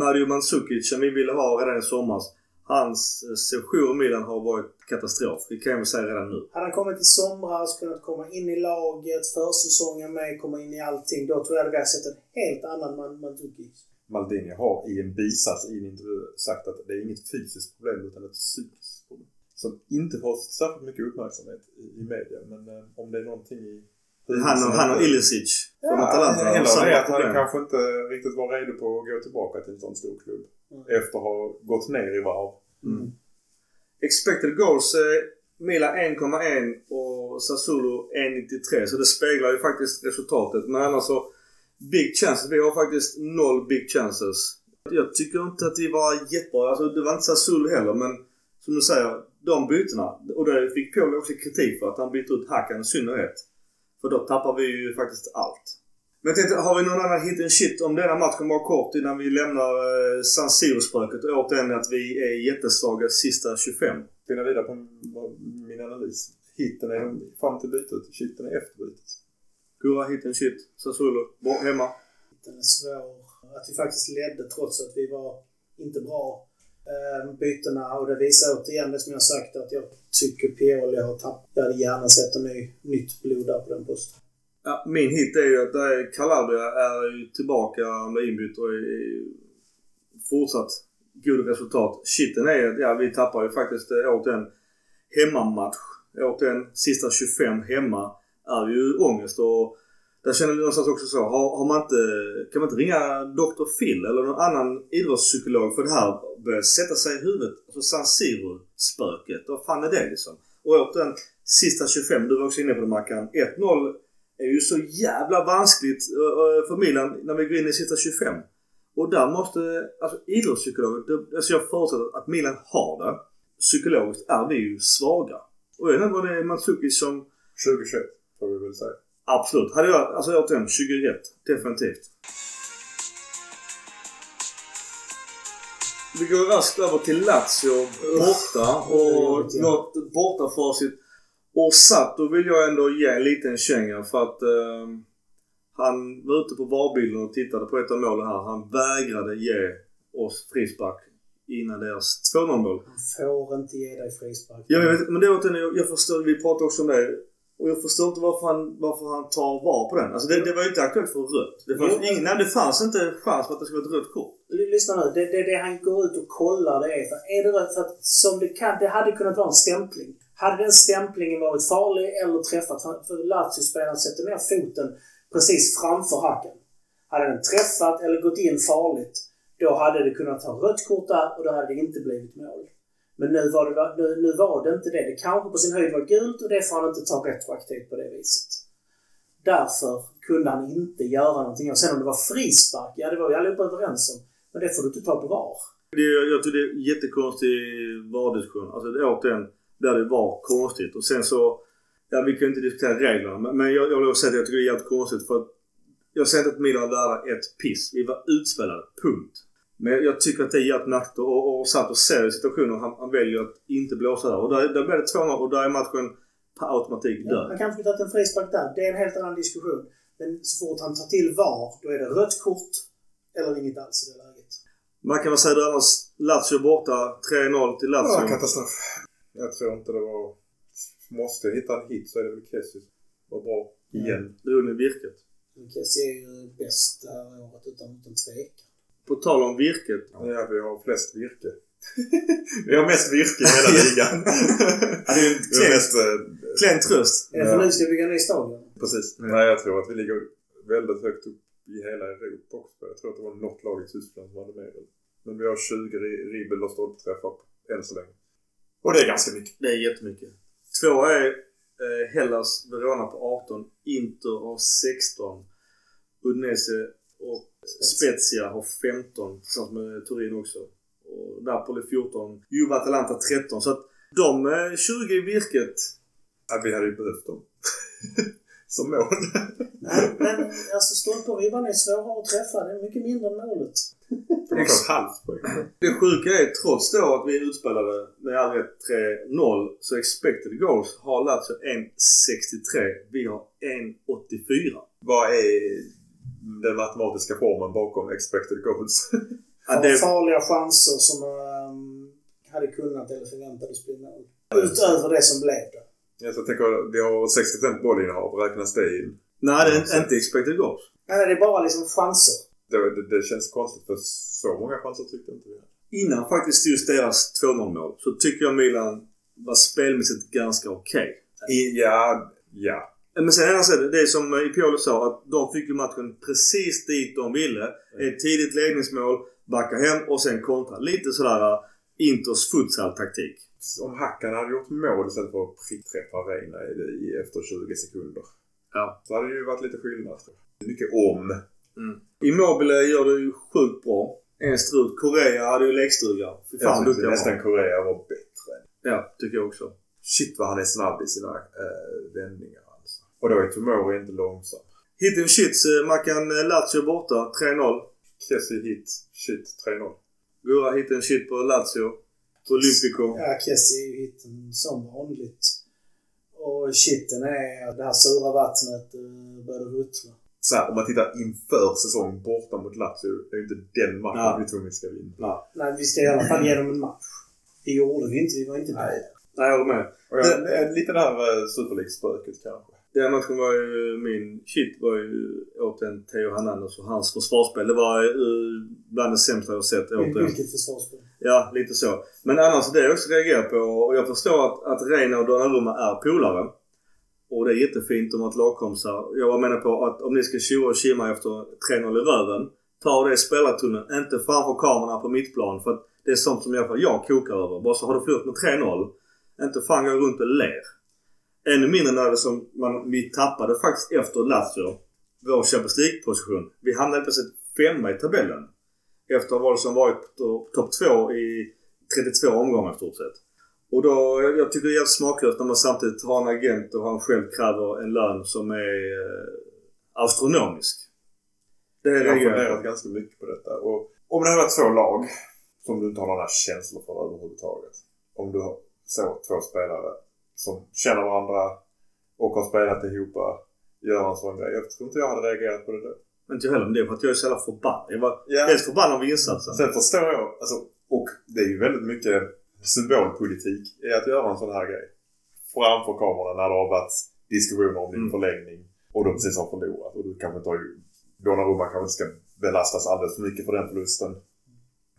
Mario Mandzukic som vi ville ha redan i somras. Hans eh, session i Milan har varit katastrof. Det kan jag väl säga redan nu. Hade han kommit i somras, kunnat komma in i laget, försäsongen med, komma in i allting. Då tror jag att vi hade sett en helt annan Man- Mandzukic. Maldini har i en bisats i en intervju sagt att det är inget fysiskt problem utan ett psykiskt problem. Som inte får särskilt mycket uppmärksamhet i, i media. Men eh, om det är någonting i... Han och, han och Ilicic från Ja, Atalanta har eller det att han kanske inte riktigt var redo på att gå tillbaka till en sån stor klubb. Mm. Efter att ha gått ner i varv. Mm. Expected goals eh, Milan 1,1 och Sassuolo 1,93 så det speglar ju faktiskt resultatet. Men annars så Big chances. Vi har faktiskt noll big chances. Jag tycker inte att vi var jättebra. Alltså det var inte Sassuolo heller men som du säger, de bytena. Och det fick Paul också kritik för att han bytte ut Hakan i synnerhet. För då tappar vi ju faktiskt allt. Men jag tänkte, har vi någon annan hit and shit om denna matchen bara kort innan vi lämnar eh, San Siro-spöket och återigen att vi är jättesvaga sista 25? Spinna vidare på min analys. Hitten är fram till bytet. Shitten är efter bytet. Gurra hit and shit. Sassuolo. Bort hemma. Den är svår. Att vi faktiskt ledde trots att vi var inte bra. Eh, bytena och det visar återigen det som jag sagt att jag tycker Pioli har tappat. Jag hade gärna sett en ny, nytt blod där på den posten. Ja, min hit är ju att där är Calabria är tillbaka med inbytt och fortsatt goda resultat. Shitten är att ja, vi tappar ju faktiskt eh, återigen hemmamatch. Återigen sista 25 hemma är ju ångest och där känner jag någonstans också så. Har, har man inte, kan man inte ringa Dr. Phil eller någon annan idrottspsykolog för det här börjar sätta sig i huvudet. Alltså San Siro-spöket. Vad fan är det liksom? Och återigen sista 25. Du var också inne på det Mackan. 1-0 är ju så jävla vanskligt eh, för Milan när vi går in i sista 25. Och där måste, alltså idrottspsykologer, alltså jag förutsätter att Milan har det. Psykologiskt är vi ju svaga. Och jag inte vad det är Mandzukic som 2021 får vi väl säga. Absolut. Hade jag, alltså återigen, 21. Definitivt. Vi går raskt över till Lazio borta och något bortafacit. Och Sato vill jag ändå ge en liten känga för att eh, han var ute på varbilden och tittade på ett av målen här. Han vägrade ge oss frispark innan deras 2-0 mål. Han får inte ge dig frispark. Ja, jag vet, men det återigen, jag, jag förstår, vi pratade också om det. Och jag förstår inte varför han, varför han tar var på den. Alltså det, det var ju inte aktuellt för rött. Det fanns, Jo. ingen, nej, det fanns inte chans för att det skulle vara ett rött kort. Lyssna nu. Det, det, det han går ut och kollar det är för är det rött? För att som det kan, det hade kunnat vara en stämpling. Hade den stämplingen varit farlig eller träffat, för Lazio-spelaren sätter ner foten precis framför hacken. Hade den träffat eller gått in farligt, då hade det kunnat ha rött kort där och då hade det inte blivit mål. Men nu var det, nu, nu var det inte det. Det kanske på sin höjd var gult och det får han inte ta retroaktivt på det viset. Därför kunde han inte göra någonting. Och sen om det var frispark, ja det var vi allihopa överens om. Men det får du inte ta på VAR. Det, jag tycker det är en jättekonstig VAR-diskussion. Alltså det, återigen, där det var konstigt. Och sen så, ja vi kan inte diskutera reglerna. Men, men jag, jag vill säga att jag tycker det är jävligt konstigt för att jag säger inte att Milan var värda ett piss. Vi var utspelade. Punkt. Men jag, jag tycker att det är jävligt nackigt och, och, och satt och ser situationer han, han väljer att inte blåsa där. Och där, där blir det 2-0 och där är matchen per automatik Ja, död. han kanske skulle tagit en frispark där. Det är en helt annan diskussion. Men så fort han tar till VAR, då är det rött kort eller inget alls i det läget. Mackan, vad säger du annars? Lazio borta. 3-0 till Lazio. Ja, katastrof. Jag tror inte det var... Måste jag hitta en hit så är det väl Kessie. Var bra. Igen. Drog ni virket? Kessie är ju bäst det här året utan, utan tvekan. På tal om virket. Ja, vi har flest virke. (laughs) vi har mest virke i hela (laughs) ligan. Ja, det är (laughs) vi mest... eh, Klen tröst. Är det för Ja. nu ska bygga en ny stadion? Precis. Nej, jag tror att vi ligger väldigt högt upp i hela Europa också. Jag tror att det var något lag i Tyskland som hade mer. Men vi har 20 ri- ribbel och stolpträffar än så länge. Och det är ganska mycket. Det är jättemycket. Två är eh, Hellas Verona på 18. Inter har 16. Udinese och Spezia har 15 tillsammans med Turin också. Och Napoli 14. Juve Atalanta 13. Så att de eh, 20 i virket. Ja, vi hade ju behövt dem. (laughs) Som mål. Nej, men alltså stolpe och ribban är svårare att träffa. Det är mycket mindre än målet. De får ett halvt poäng. Det sjuka är trots då att vi utspelade med all rätt 3-0 så expected goals har Lazio 1,63. Vi har 1,84. Vad är den matematiska formeln bakom expected goals? (laughs) Ja, det, Farliga chanser som um, hade kunnat eller förväntades bli mål. Utöver det som blev det. Jag så tänker, vi har 60% bollinnehav. Räknas det in? nej, det är inte expected goals. Nej, det är bara liksom chanser. Det, det, det känns konstigt för så många chanser tyckte inte vi. Innan faktiskt just deras 2-0 mål så tycker jag Milan var spelmässigt ganska okej. I- Ja, ja. Men sen annars är det, det är som eh, Piolo sa att de fick ju matchen precis dit de ville. Ett tidigt ledningsmål, backa hem och sen kontra. Lite sådär uh, Inters futsal-taktik. Om Hackan hade gjort mål istället för att prickträffa Reina i, efter 20 sekunder. Ja. Så hade det ju varit lite skillnad. jag. Mycket om. Immobile gör det ju sjukt bra. En strut. Korea hade ju lekstuga. Fy Jag fan tyckte duktig han nästan. Korea var bättre. Ja, tycker jag också. Shit vad han är snabb i sina eh, vändningar alltså. Och då är Tomori inte långsam. Hit and shits. eh, Mackan eh, Lazio borta. 3-0. Kessie hit. Shit 3-0. Gurra hit and shit på Lazio. Olympico. Ja, Kessie är ju hitten som vanligt. Och shitten är att det här sura vattnet uh, började ruttna. Så här, om man tittar inför säsong borta mot Lazio. Det är ju inte den matchen Ja. vi tror vi ska vinna. Ja. Nej, vi ska i alla fall igenom en match. Det gjorde vi inte. Vi var inte där. Nej. Nej, jag håller med. Och jag, det är lite det här eh, Super League-spöket kanske. Den matchen var ju min shit var ju återigen Theo Hernandez och hans försvarsspel. Det var uh, bland det sämsta jag sett återigen. Vilket försvarsspel. Ja, lite så. Men annars det jag också reagerar på och jag förstår att, att Reina och Donnarumma är polare. Och det är jättefint om att lagkompisar. Jag var menar på att om ni ska tjoa och kimma efter 3-0 i röven. Ta det i spelartunneln, inte framför kamerorna på mittplan. För att det är sånt som i alla fall jag kokar över. Bara så har du förlorat med 3-0. Inte fan gå runt och ler. Ännu mindre när det som man, vi tappade faktiskt efter Lazio. Vår Champions League-position. Vi hamnade plötsligt femma i tabellen. Efter varit som varit to- topp två i 32 omgångar i stort sett. Och då, jag, tycker det är jävligt smaklöst när man samtidigt har en agent och han själv kräver en lön som är eh, astronomisk. Det är Jag har funderat ganska mycket på detta. Och om det hade varit två lag som du inte har några känslor för överhuvudtaget. Om du har så två spelare som känner varandra och har spelat ihop gör en sån grej. Jag tror inte jag hade reagerat på det då. Inte jag heller, men det är för att jag är så jävla förbannad. Jag var Ja. dels förbannad av insatsen. Sen förstår jag, alltså, och det är ju väldigt mycket symbolpolitik i att göra en sån här grej. Framför kamerorna när det har varit diskussioner om din Mm. förlängning och du precis har förlorat. Och du kanske inte har. Donnarumma kanske inte ska belastas alldeles för mycket för den förlusten.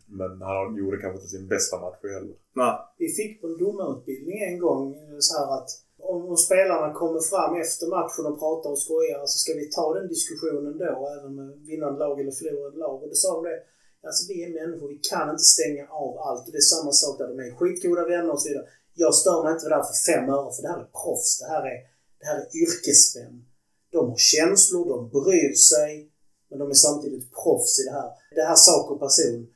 Men han gjorde kanske inte sin bästa match heller. Nej. Vi fick på en domarutbildning en gång eh, så här att om, spelarna kommer fram efter matchen och pratar och skojar så ska vi ta den diskussionen då, även med vinnande lag eller förlorande lag. Och då sa de det. Alltså vi är människor, vi kan inte stänga av allt. Och det är samma sak där. De är skitgoda vänner och så vidare. Jag stör mig inte där för fem öre för det här är proffs. Det här är, det här är yrkesmän. De har känslor, de bryr sig. Men de är samtidigt proffs i det här. Det här sak och person.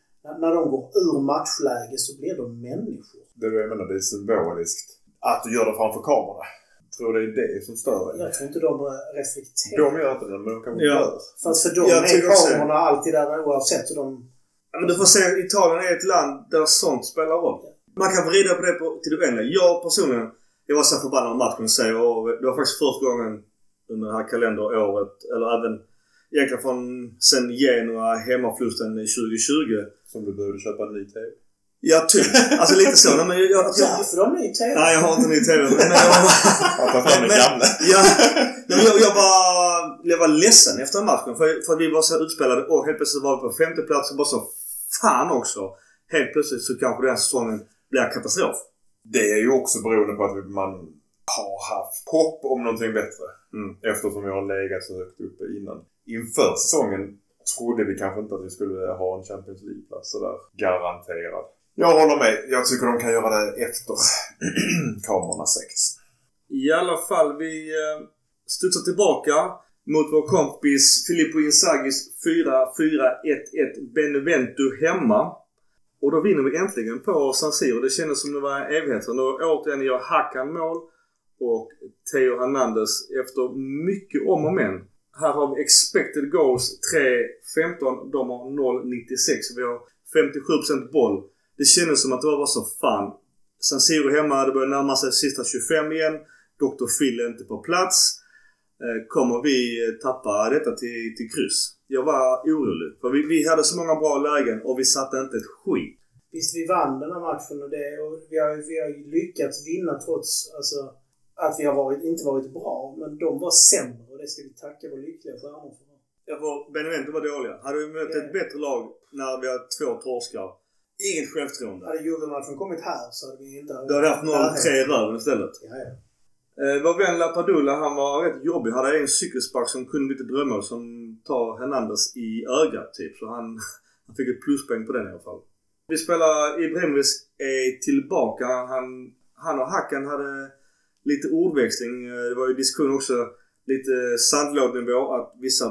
När, de går ur matchläge så blir de människor. Det är det jag menar, det är symboliskt. Att du gör det framför kamerorna. Jag tror det är det som stör dig. Jag tror inte de reflekterar. De gör inte det, men de kanske Ja. gör. För att för dem Jag är kamerorna alltid där oavsett hur de... Ja, men du får se, Italien är ett land där sånt spelar roll. Man kan vrida på det på, till det oändliga. Jag personligen, jag var så förbannad av matchen så och det var faktiskt första gången under det här kalenderåret, eller även egentligen från sen Genua hemmaförlusten 2020. Som du behövde köpa en ny TV. Ja, typ. Alltså lite så. Nej, men jag, jag, jag, Därför de är ny TV. nej, jag har inte ny TV. Men jag, Att ta fram den Men- gamla. Ja, men jag, jag, var, jag var ledsen efter matchen för, för att vi var så utspelade och helt plötsligt var vi på femte plats och bara så Fan också! Helt plötsligt så kanske den här säsongen blir katastrof. Det är ju också beroende på att man har haft hopp om någonting bättre. Mm. Eftersom vi har legat så högt uppe innan. Inför säsongen trodde vi kanske inte att vi skulle ha en Champions League-plats sådär garanterad. Jag håller med. Jag tycker de kan göra det efter (clears throat) kamerorna sex. I alla fall, vi eh, studsar tillbaka mot vår kompis Filippo Inzagis 4-4-1-1 Benevento hemma. Och då vinner vi äntligen på San Siro. Det kändes som det var evigheter. Då återigen gör Hakan mål och Theo Hernandez efter mycket om och men. Här har vi expected goals 3-15. De har 0-96. Vi har 57% boll. Det kändes som att det var som så fan. San Siro hemma, det börjar närma sig sista 25 igen. Dr. Phil är inte på plats. Eh, kommer vi eh, tappa detta till, till kryss? Jag var orolig. För vi, vi hade så många bra lägen och vi satte inte ett skit. Visst, vi vann den här matchen och, det, och vi, har, vi har lyckats vinna trots alltså, att vi har varit, inte varit bra. Men de var sämre och det ska vi tacka vår lyckliga stjärnor för. Ja, för Benevento var dåliga. Hade vi mött ett bättre lag när vi hade två torskar. Inget självförtroende. Hade Juve-matchen kommit här så hade vi inte... Då hade vi haft 0-3 i röven istället. Ja, ja. Eh, vår vän Lapadula, han var rätt jobbig. Hade en cykelspark som kunde bli ett drömmål som tar Hernandez i ögat typ. Så han, (laughs) han fick ett pluspoäng på den i alla fall. Vi spelar Ibrahimovic är tillbaka. Han, han och Hakan hade lite ordväxling. Eh, det var ju diskussion också, lite sandlådnivå att vissa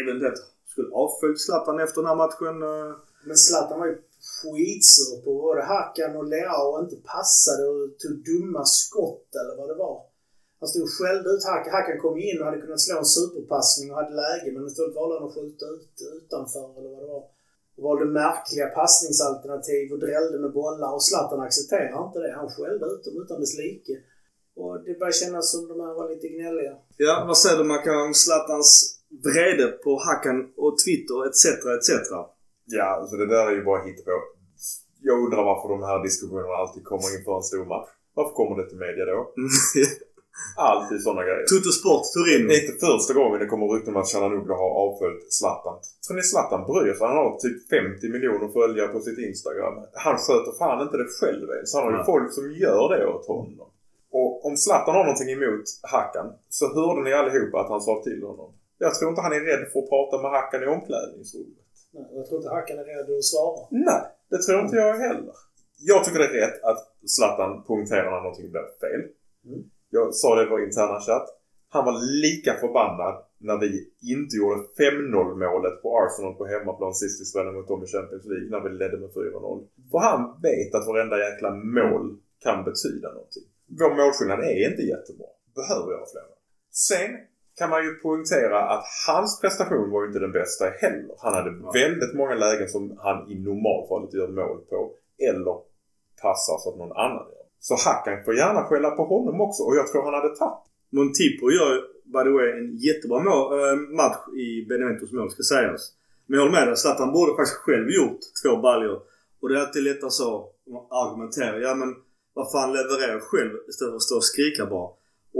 eventuellt skulle avföljt Zlatan efter den här matchen. Eh. Men Zlatan var ju skitsur på både Hakan och Leao och inte passade och tog dumma skott eller vad det var. Han stod och skällde ut Hakan. Hakan kom in och hade kunnat slå en superpassning och hade läge men istället valde han att skjuta ut utanför eller vad det var. Och valde märkliga passningsalternativ och drällde med bollar och Zlatan accepterade inte det. Han skällde ut dem utan dess like. Och det började kännas som de här var lite gnälliga. Ja, vad säger du Mackan om Zlatans vrede på Hakan och Twitter etc. etc. Ja, alltså det där är ju bara hittepå. Jag undrar varför de här diskussionerna alltid kommer inför en stor match. Varför kommer det till media då? (laughs) Alltid sådana grejer. Tutto Sport, Turin. Det är inte första gången det kommer rykten om att Chalanoglu har avföljt Zlatan. Tror ni Zlatan bryr sig? Han har typ 50 miljoner följare på sitt Instagram. Han sköter fan inte det själv ens. Han har ju folk som gör det åt honom. Och om Zlatan har någonting emot Hakan så hörde ni allihopa att han sa till honom. Jag tror inte han är rädd för att prata med Hakan i omklädningsrummet. Nej, Jag tror inte Hakan är redo att svara. Nej, det tror inte jag heller. Jag tycker det är rätt att Zlatan poängterar när någonting blir fel. Mm. Jag sa det i vår interna chatt. Han var lika förbannad när vi inte gjorde 5-0 målet på Arsenal på hemmaplan sist vi spelade mot dem i Champions League när vi ledde med 4-0. För han vet att varenda jäkla mål kan betyda någonting. Vår målskillnad är inte jättebra. Behöver jag fler. Sen kan man ju poängtera att hans prestation var ju inte den bästa heller. Han hade Ja. väldigt många lägen som han i normalfallet gör mål på. Eller passar så att någon annan gör. Så Hakan får gärna skälla på honom också och jag tror han hade tagit. Montipo gör by the way en jättebra mål, äh, match i Beneventos mål ska sägas. Men jag håller med dig. Zlatan borde faktiskt själv gjort två baljor. Och det är alltid lätt att så argumentera. Ja men vad fan leverera själv istället för att stå och skrika bara.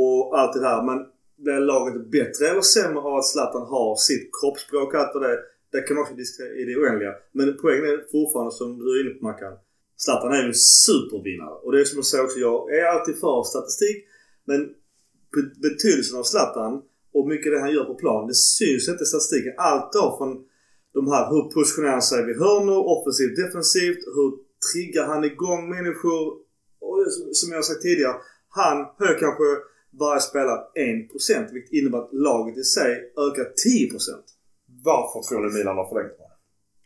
och allt det där. Men blir laget bättre eller sämre av att Zlatan har sitt kroppsspråk och allt och det? Det kan man också diskutera i det oändliga. Men poängen är fortfarande som du är inne på Mackan. Zlatan är ju en supervinnare. Och det är som jag säger också, jag är alltid för statistik. Men betydelsen av Zlatan och mycket det han gör på plan, det syns inte i statistiken. Allt då från de här, hur positionerar han sig vid hörnor, offensivt, defensivt, hur triggar han igång människor. Som jag har sagt tidigare, han höjer kanske varje spelare 1% vilket innebär att laget i sig ökar 10%. Varför tror ni Milan har förlängt med?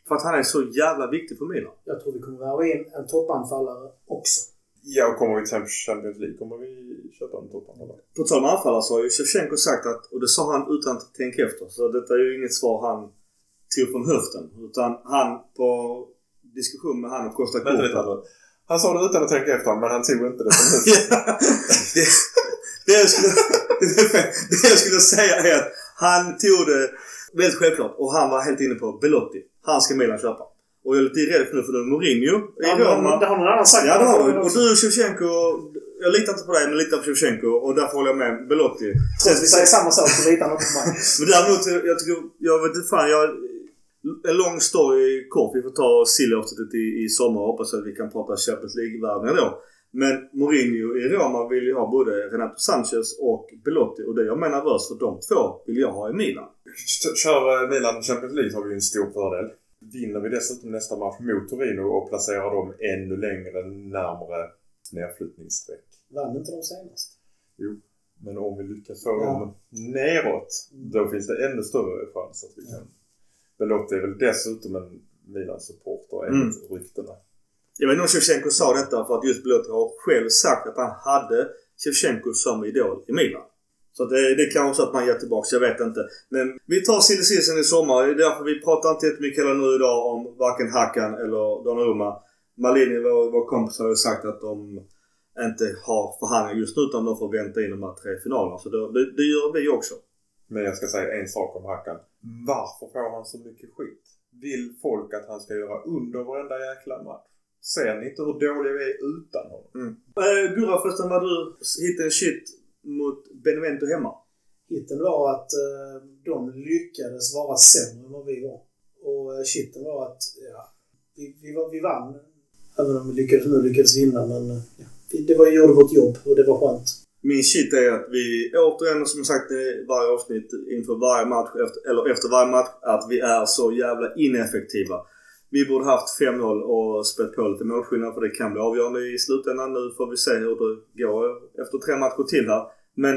För att han är så jävla viktig för Milan. Jag tror vi kommer värva in en toppanfallare också. Ja, och kommer vi till Champions League kommer vi köpa en toppanfallare. På tal om anfallare så har ju Shevchenko sagt att, och det sa han utan att tänka efter, så detta är ju inget svar han tog från höften. Utan han på diskussion med han och Costa Vänta Han sa det utan att tänka efter, men han tog inte det huvudet. (laughs) det, det, jag skulle, det jag skulle säga är att han tog det väldigt självklart och han var helt inne på Belotti. Han ska Milan köpa. Och jag är lite rädd för nu för nu är Mourinho i Ja, Roma. men det har någon annan sagt. Ja det har du. Och du Shevchenko. Jag litar inte på dig men litar på Shevchenko och därför håller jag med Belotti. Trots att vi säger samma sak så litar han inte på mig. Men däremot, jag tycker, jag vet inte fan, jag... En lång story kort. Vi får ta Silly-avsnittet i, i sommar hoppas att vi kan prata Champions League-värvningar då. Men Mourinho i Roma vill ju ha både Renato Sanchez och Belotti och det jag menar röst för de två vill jag ha i Milan. Kör eh, Milan Champions League har vi ju en stor fördel. Vinner vi dessutom nästa match mot Torino och placerar dem ännu längre närmare nedflyttningsstreck. Vann inte de senast? Men om vi lyckas få Ja. dem neråt, då finns det ännu större chans att vi kan... Belotti är väl dessutom en Milan-supporter enligt ryktena. Jag vet inte om Shevchenko sa detta för att just Belotti har själv sagt att han hade Shevchenko som idol i Milan. Så det, det kan så att man ger tillbaka, jag vet inte. Men vi tar silly i sommar. Det är därför vi pratar inte jättemycket heller nu idag om varken Hakan eller Donnarumma. Malini, vår, vår kompis, har ju sagt att de inte har förhandlingar just nu utan de får vänta in de här tre finalerna. Så det, det, det gör vi också. Men jag ska säga en sak om Hakan. Varför får han så mycket skit? Vill folk att han ska göra under varenda jäkla match? Ser ni inte hur dåliga vi är utan honom? Äh, Gurra förresten, var du hittade shit mot Benevento hemma? Hitten var att eh, de lyckades vara sämre än vad vi var. Och eh, shitten var att ja, vi, vi, var, vi vann. Även om vi lyckades nu lyckades vinna. Men ja, vi, det var, gjorde vårt jobb och det var skönt. Min shit är att vi återigen, som jag sagt i varje avsnitt inför varje match, efter, eller efter varje match, att vi är så jävla ineffektiva. Vi borde haft 5-0 och spett på lite målskillnad för det kan bli avgörande i slutändan. Nu får vi se hur det går efter tre matcher till här. Men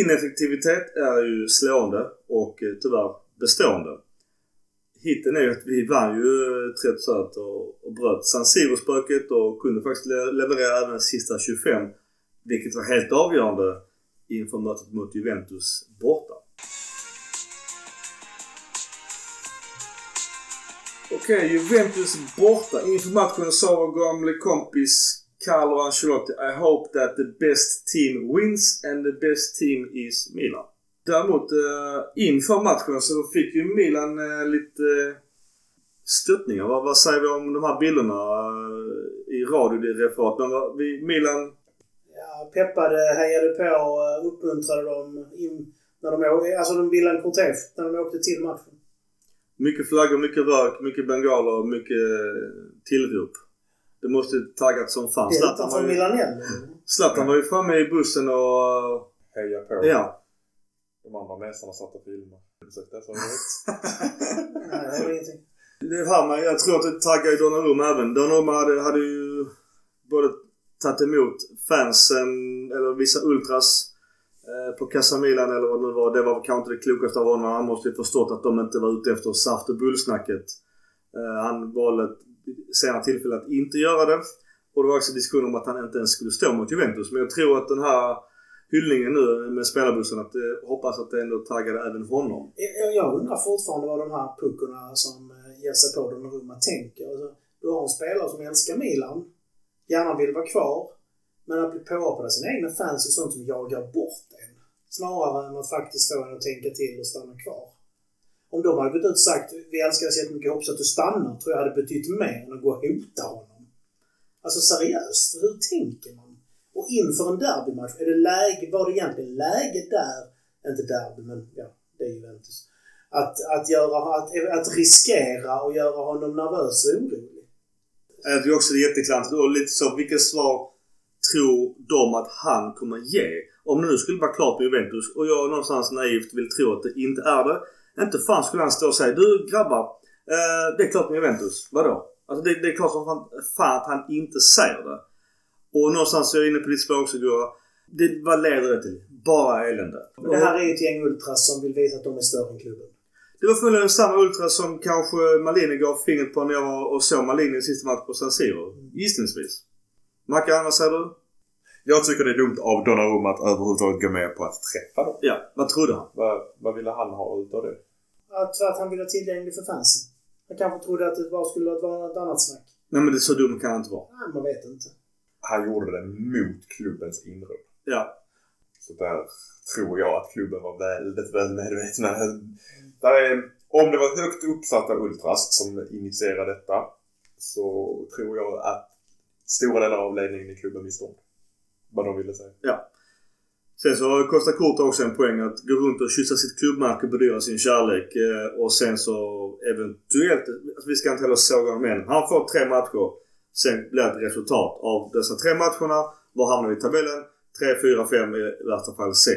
ineffektivitet är ju slående och eh, tyvärr bestående. Hitten är ju att vi vann ju eh, Trätt Söt och, och bröt San Siro-spöket och kunde faktiskt leverera även sista 25. Vilket var helt avgörande inför mötet mot Juventus borta. Okej, Juventus borta. Inför matchen sa vår gamle kompis Carlo Ancelotti I hope that the best team wins and the best team is Milan. Däremot eh, inför matchen så fick ju Milan eh, lite eh, stöttningar. Vad, vad säger vi om de här bilderna eh, i radioreferat? Men vi, Milan peppade, hejade på, eh, uppmuntrade dem. In, när de, alltså de bildade en kortege när de åkte till matchen. Mycket flaggor, mycket rök, mycket bengaler, mycket tillrop. Det måste taggat som fan. Zlatan var, ju. Zlatan var ju framme i bussen och... Heja på. Ja. De andra mästarna satt och filmade. Ursäkta, sa jag (laughs) Nej, det var ingenting. Det här med, jag tror att det taggar ju Donnarumma även. Donnarumma hade, hade ju både tagit emot fansen, eller vissa ultras eh, på Casa Milan eller vad det nu var. Det var kanske inte det klokaste av honom. Han måste ju förstått att de inte var ute efter saft och bullsnacket. Eh, han valde senare tillfälle att inte göra det. Och det var också diskussion om att han inte ens skulle stå mot Juventus. Men jag tror att den här hyllningen nu med spelarbussen, att eh, hoppas att det ändå taggade även honom. Jag, jag undrar fortfarande vad de här puckorna som eh, ger sig på Donnarumma tänker. Alltså, du har en spelare som älskar Milan, gärna vill vara kvar, men att bli påhoppad av sina egna fans är sånt som jagar bort en. Snarare än att faktiskt få en att tänka till och stanna kvar. Om de hade gått ut och sagt vi älskar dig så jättemycket, hoppas att du stannar, tror jag hade betytt mer än att gå och hota honom. Alltså seriöst, hur tänker man? Och inför en derbymatch, är det läge, var det egentligen läge där, inte derby men ja, det är Juventus, att, att, göra, att, att riskera och göra honom nervös och orolig? Jag tycker också det är jätteklantigt. Och lite så, vilka svar tror de att han kommer ge? Om det nu skulle vara klart med Juventus och jag någonstans naivt vill tro att det inte är det. Inte fan skulle han stå och säga Du grabbar, eh, det är klart med Juventus. Vadå? Alltså det, det är klart som fan, fan att han inte säger det. Och någonstans är jag inne på ditt spår också Gurra. Det, vad leder det till? Bara elände. Det här är ju ett gäng ultras som vill visa att de är större än klubben. Det var förmodligen samma ultra som kanske Malini gav fingret på när jag var och såg Malini i sista match på San Siro. Gissningsvis. Mackan, vad säger du? Jag tycker det är dumt av Donnarumma att överhuvudtaget gå med på att träffa dem. Ja, vad trodde han? Vad, vad ville han ha utav det? Att, att han ville vara tillgänglig för fansen. Han kanske trodde att det bara skulle vara något annat snack. Nej men det är så dum kan han inte vara. Nej, man vet inte. Han gjorde det mot klubbens inråd. Ja. Så där tror jag att klubben var väldigt väl medvetna. Där är, om det var högt uppsatta ultras som initierade detta så tror jag att stora delar av ledningen i klubben visste om vad de ville säga. Ja. Sen så kostar Kurt också en poäng att gå runt och kyssa sitt klubbmärke och bedyra sin kärlek. Eh, och sen så eventuellt, alltså vi ska inte heller såga honom än. Han får tre matcher. Sen blir det ett resultat av dessa tre matcherna. Var hamnar vi i tabellen? 3, 4, 5 i värsta fall 6.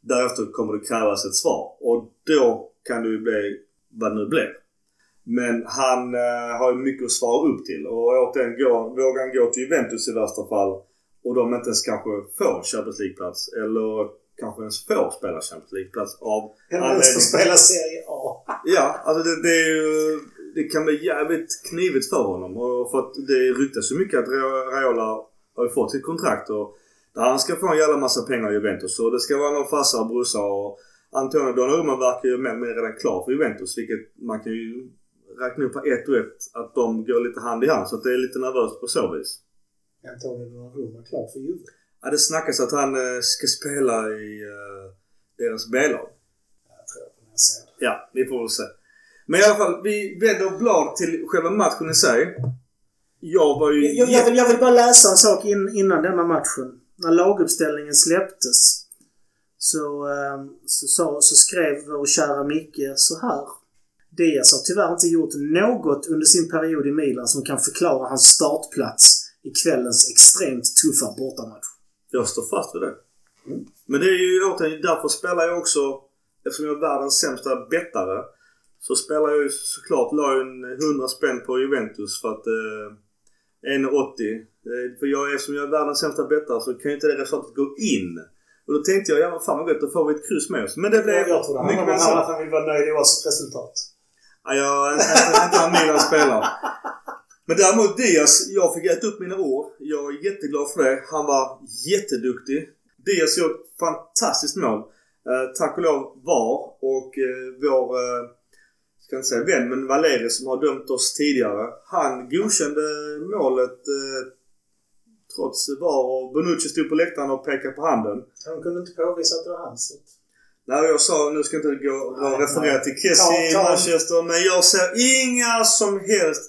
Därefter kommer det krävas ett svar. Och då kan det ju bli vad det nu blir. Men han eh, har ju mycket att svara upp till. Och återigen, vågar han gå till Juventus i värsta fall och de inte ens kanske får Champions League-plats eller kanske ens får spela Champions League-plats av man ens få spela Serie A? Ja, alltså det, det är ju... Det kan bli jävligt knivigt för honom. Och för att det ryktas ju mycket att Ra- Raiola har ju fått sitt kontrakt och där han ska få en jävla massa pengar i Juventus. Och det ska vara någon farsa och brorsa och Antonio Donnarumma verkar ju mer mindre redan klar för Juventus. Vilket man kan ju räkna upp på ett och ett att de går lite hand i hand. Så det är lite nervöst på så vis. Antonio Donnarumma klar för Juve. Ja, det snackas att han eh, ska spela i eh, deras B-lag. Jag tror på ser det. Ja, vi får väl se. Men i alla fall, vi vänder blad till själva matchen i sig. Jag var ju... Jag, jag, vill, jag vill bara läsa en sak in, innan denna matchen. När laguppställningen släpptes så, ehm, så, så, så skrev vår kära Micke så här. Diaz har tyvärr inte gjort något under sin period i Milan som kan förklara hans startplats i kvällens extremt tuffa bortamatch. Jag står fast vid det. Men det är ju återigen, därför spelar jag också, eftersom jag är världens sämsta bettare, så spelar jag ju såklart, la ju en 100 spänn på Juventus för att eh, 1,80. Eh, för jag, eftersom jag är världens sämsta bettare så kan ju inte det resultatet gå in. Och då tänkte jag, ja men fan vad gött, då får vi ett kryss med oss. Men det blev Jag, jag tror det handlar mycket om mer att så. han, han vill vara nöjd oavsett resultat. Ja, jag är inte, en Milan spelare. Men däremot Diaz, jag fick äta upp mina ord. Jag är jätteglad för det. Han var jätteduktig. Diaz gjorde ett fantastiskt mål. Eh, tack och lov VAR och eh, vår, eh, ska inte säga vän, men Valeri som har dömt oss tidigare. Han godkände målet eh, trots VAR och Bonucci stod på läktaren och pekade på handen. Han kunde inte påvisa att det var hans. Nej, jag sa, nu ska jag inte gå och referera till Kessie i Manchester, men jag ser inga som helst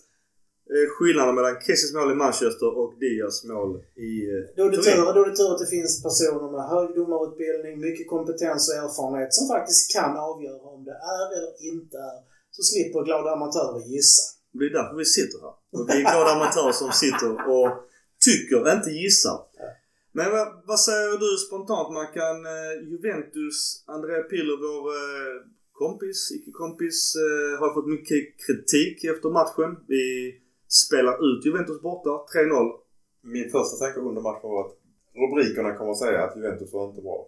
eh, skillnader mellan Kessies mål i Manchester och Diaz mål i eh, Då är, det Turin. tur, då är det tur att det finns personer med hög domarutbildning, mycket kompetens och erfarenhet som faktiskt kan avgöra om det är eller inte är. Så slipper glada amatörer gissa. Det är därför vi sitter här. Och vi är glada amatörer som sitter och tycker, inte gissar. Men vad, vad säger du spontant Mackan? Eh, Juventus, Andrea Piller, vår eh, kompis, icke-kompis, eh, har fått mycket kritik efter matchen. Vi spelar ut Juventus borta, 3-0. Min första tanke under matchen var att rubrikerna kommer att säga att Juventus var inte bra.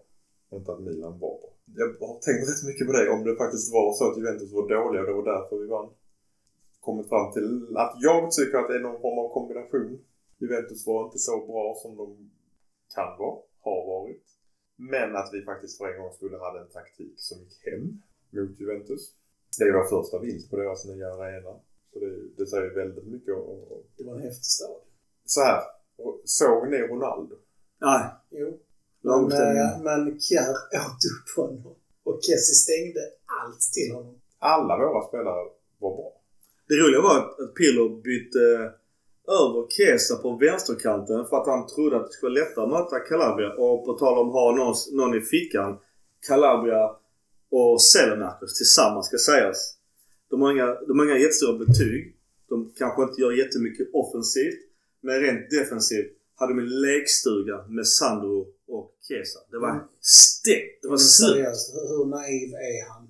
Inte att Milan var bra. Jag har tänkt rätt mycket på det. Om det faktiskt var så att Juventus var dåliga och det var därför vi vann. Kommit fram till att jag tycker att det är någon form av kombination. Juventus var inte så bra som de kan vara, har varit. Men att vi faktiskt för en gång skulle hade en taktik som gick hem mot Juventus. Det är vår första vinst på deras nya arena. Så det, det säger väldigt mycket om, Det var en häftig stad. så här. Såg ni Ronaldo? Nej, Jo. Men, eh, men Kjär åt upp honom. Och Kessie stängde allt till honom. Alla våra spelare var bra. Det roliga var att, att Pirlo bytte över Chiesa på vänsterkanten för att han trodde att det skulle vara lättare att möta Calabria. Och på tal om att ha någon, någon i fickan. Calabria och Selemakers tillsammans ska sägas. De har, inga, de har inga jättestora betyg. De kanske inte gör jättemycket offensivt. Men rent defensivt hade de en lekstuga med Sandro och Chiesa. Det var Mm. stängt. Det var hur hur naiv är han?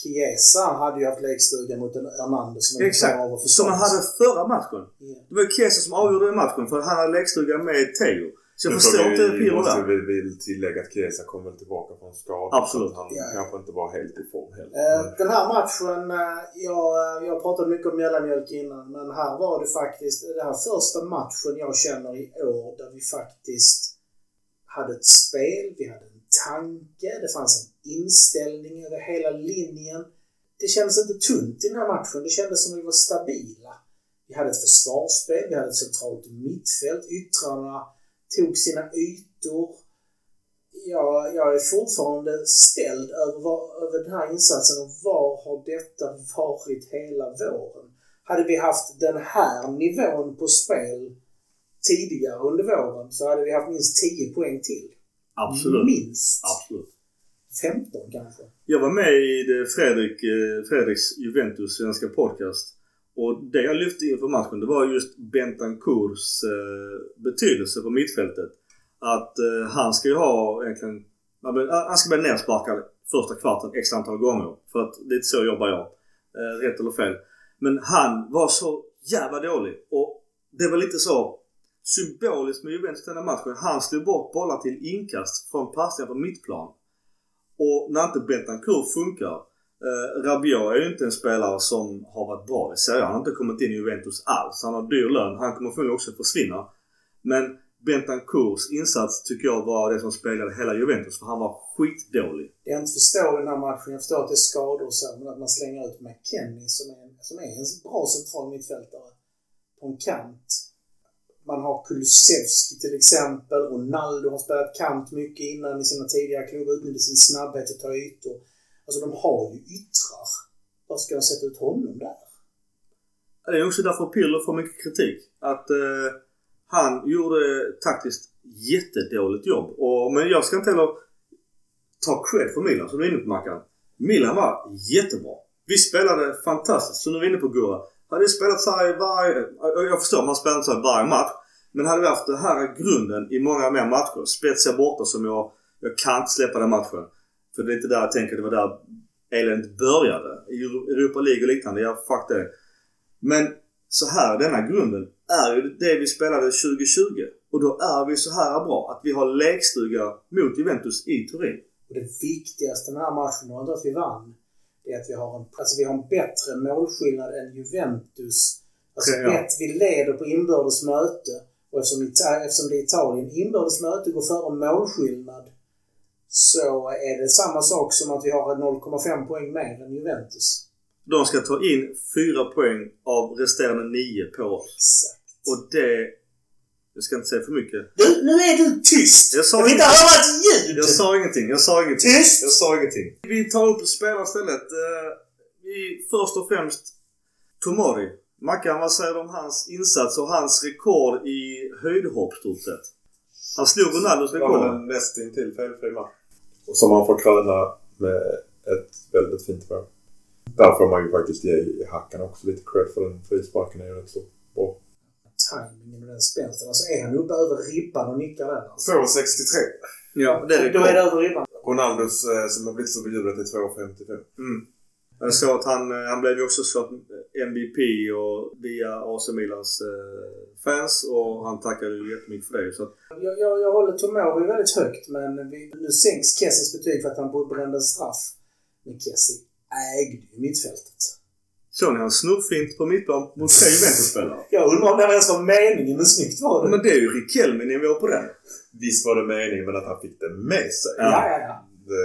Chiesa hade ju haft lekstuga mot en Hernandez som klarar av Exakt. Som han hade förra matchen. Ja. Det var ju Chiesa som avgjorde den matchen för han hade lekstuga med Teo. Så jag förstår inte vi, Pirlo måste där. vi vill tillägga att Chiesa kom väl tillbaka från skada. Absolut. Han Ja. kanske inte var helt i form heller. Eh, Den här matchen, eh, jag, eh, jag pratade mycket om mellanmjölk innan, men här var det faktiskt den här första matchen jag känner i år där vi faktiskt hade ett spel, vi hade tanke, det fanns en inställning över hela linjen. Det kändes inte tunt i den här matchen, det kändes som att vi var stabila. Vi hade ett försvarsspel, vi hade ett centralt mittfält, yttrarna tog sina ytor. Jag, jag är fortfarande ställd över, över den här insatsen och var har detta varit hela våren? Hade vi haft den här nivån på spel tidigare under våren så hade vi haft minst 10 poäng till. Absolut. Minst. Absolut. 15 kanske. Jag var med i Fredrik, eh, Fredriks Juventus svenska podcast. Och det jag lyfte inför matchen det var just Bentancours eh, betydelse på mittfältet. Att eh, han ska ju ha egentligen... han ska bli nersparkad första kvarten x antal gånger. För att det är så jobbar jag. Rätt eller fel. Men han var så jävla dålig. Och det var lite så symboliskt med Juventus denna matchen. Han slog bort bollar till inkast från passningar på mittplan. Och när inte Bentancur funkar. Eh, Rabiot är ju inte en spelare som har varit bra i serien. Han har inte kommit in i Juventus alls. Han har dyr lön. Han kommer förmodligen också försvinna. Men Bentancurs insats tycker jag var det som speglade hela Juventus. För han var skitdålig. Det jag inte förstår i den här matchen, jag förstår att det är skador och så, men att man slänger ut McKennie som är, som är en bra central mittfältare på en kant. Man har Kulusevski till exempel. Ronaldo har spelat kant mycket innan i sina tidigare klubbar, Utnyttjat sin snabbhet att ta ytor. Alltså de har ju yttrar. Var ska de sätta ut honom där? Det är också därför Pirlo får mycket kritik. Att eh, han gjorde taktiskt jättedåligt jobb. Och, men jag ska inte heller ta cred för Milan som du är inne på Mackan. Milan var jättebra. Vi spelade fantastiskt. Så nu är vi inne på Gurra. Hade spelat så här varje... Jag förstår man spelar inte så här varje match. Men hade vi haft den här grunden i många mer matcher. Spezia borta som jag... Jag kan inte släppa den matchen. För det är inte där jag tänker det var där eländet började. I Europa League och liknande. Ja, fuck det. Men så här, denna grunden är ju det vi spelade 2020. Och då är vi så här bra att vi har lekstuga mot Juventus i Turin. Och det viktigaste med den här matchen var inte att vi vann. Det är att vi har en, alltså vi har en bättre målskillnad än Juventus. Alltså Ja. bett, vi leder på inbördes möte. Och eftersom, Ita- eftersom det är Italien, inbördes möte går före målskillnad. Så är det samma sak som att vi har 0,5 poäng mer än Juventus. De ska ta in fyra poäng av resterande nio på oss. Exakt. Och det... Jag ska inte säga för mycket. Du, nu är du tyst! Jag sa Jag vill inte höra ett ljud! Jag sa ingenting. Jag sa ingenting. Tyst! Jag sa ingenting. Vi tar upp spelare istället. Eh, vi, först och främst Tomori. Mackan, vad säger du om hans insats och hans rekord i höjdhopp stort sett? Han slog Ronaldos Det var väl rekord. en nästintill felfri match. Och som man får kröna med ett väldigt fint mål. Där får man ju faktiskt ge Hackan också lite cred för den frisparken är ju rätt så bra. Timingen och den spänsten. Alltså är han uppe över ribban och nickar där? Alltså. 2,63. Ja, det är Då är det rekord. över ribban. Ronaldos eh, som har blivit så bejublat är 2,55. Mm. Jag såg att han, eh, han blev ju också så att MVP och via AC Milans eh, fans och han tackade ju jättemycket för det. Så att, Jag, jag, jag håller Tomori väldigt högt men vi, nu sänks Kessis betyg för att han brände en straff. Men Kessie ägde ju mittfältet. såg ni hans snurrfint på mittplan mot tre Juventus-spelare? Jag undrar om det ens var meningen, men snyggt var det. Men det är ju Riquelme-nivå på den. Visst var det meningen men att han fick det med sig. Ja. ja, ja, ja. Det,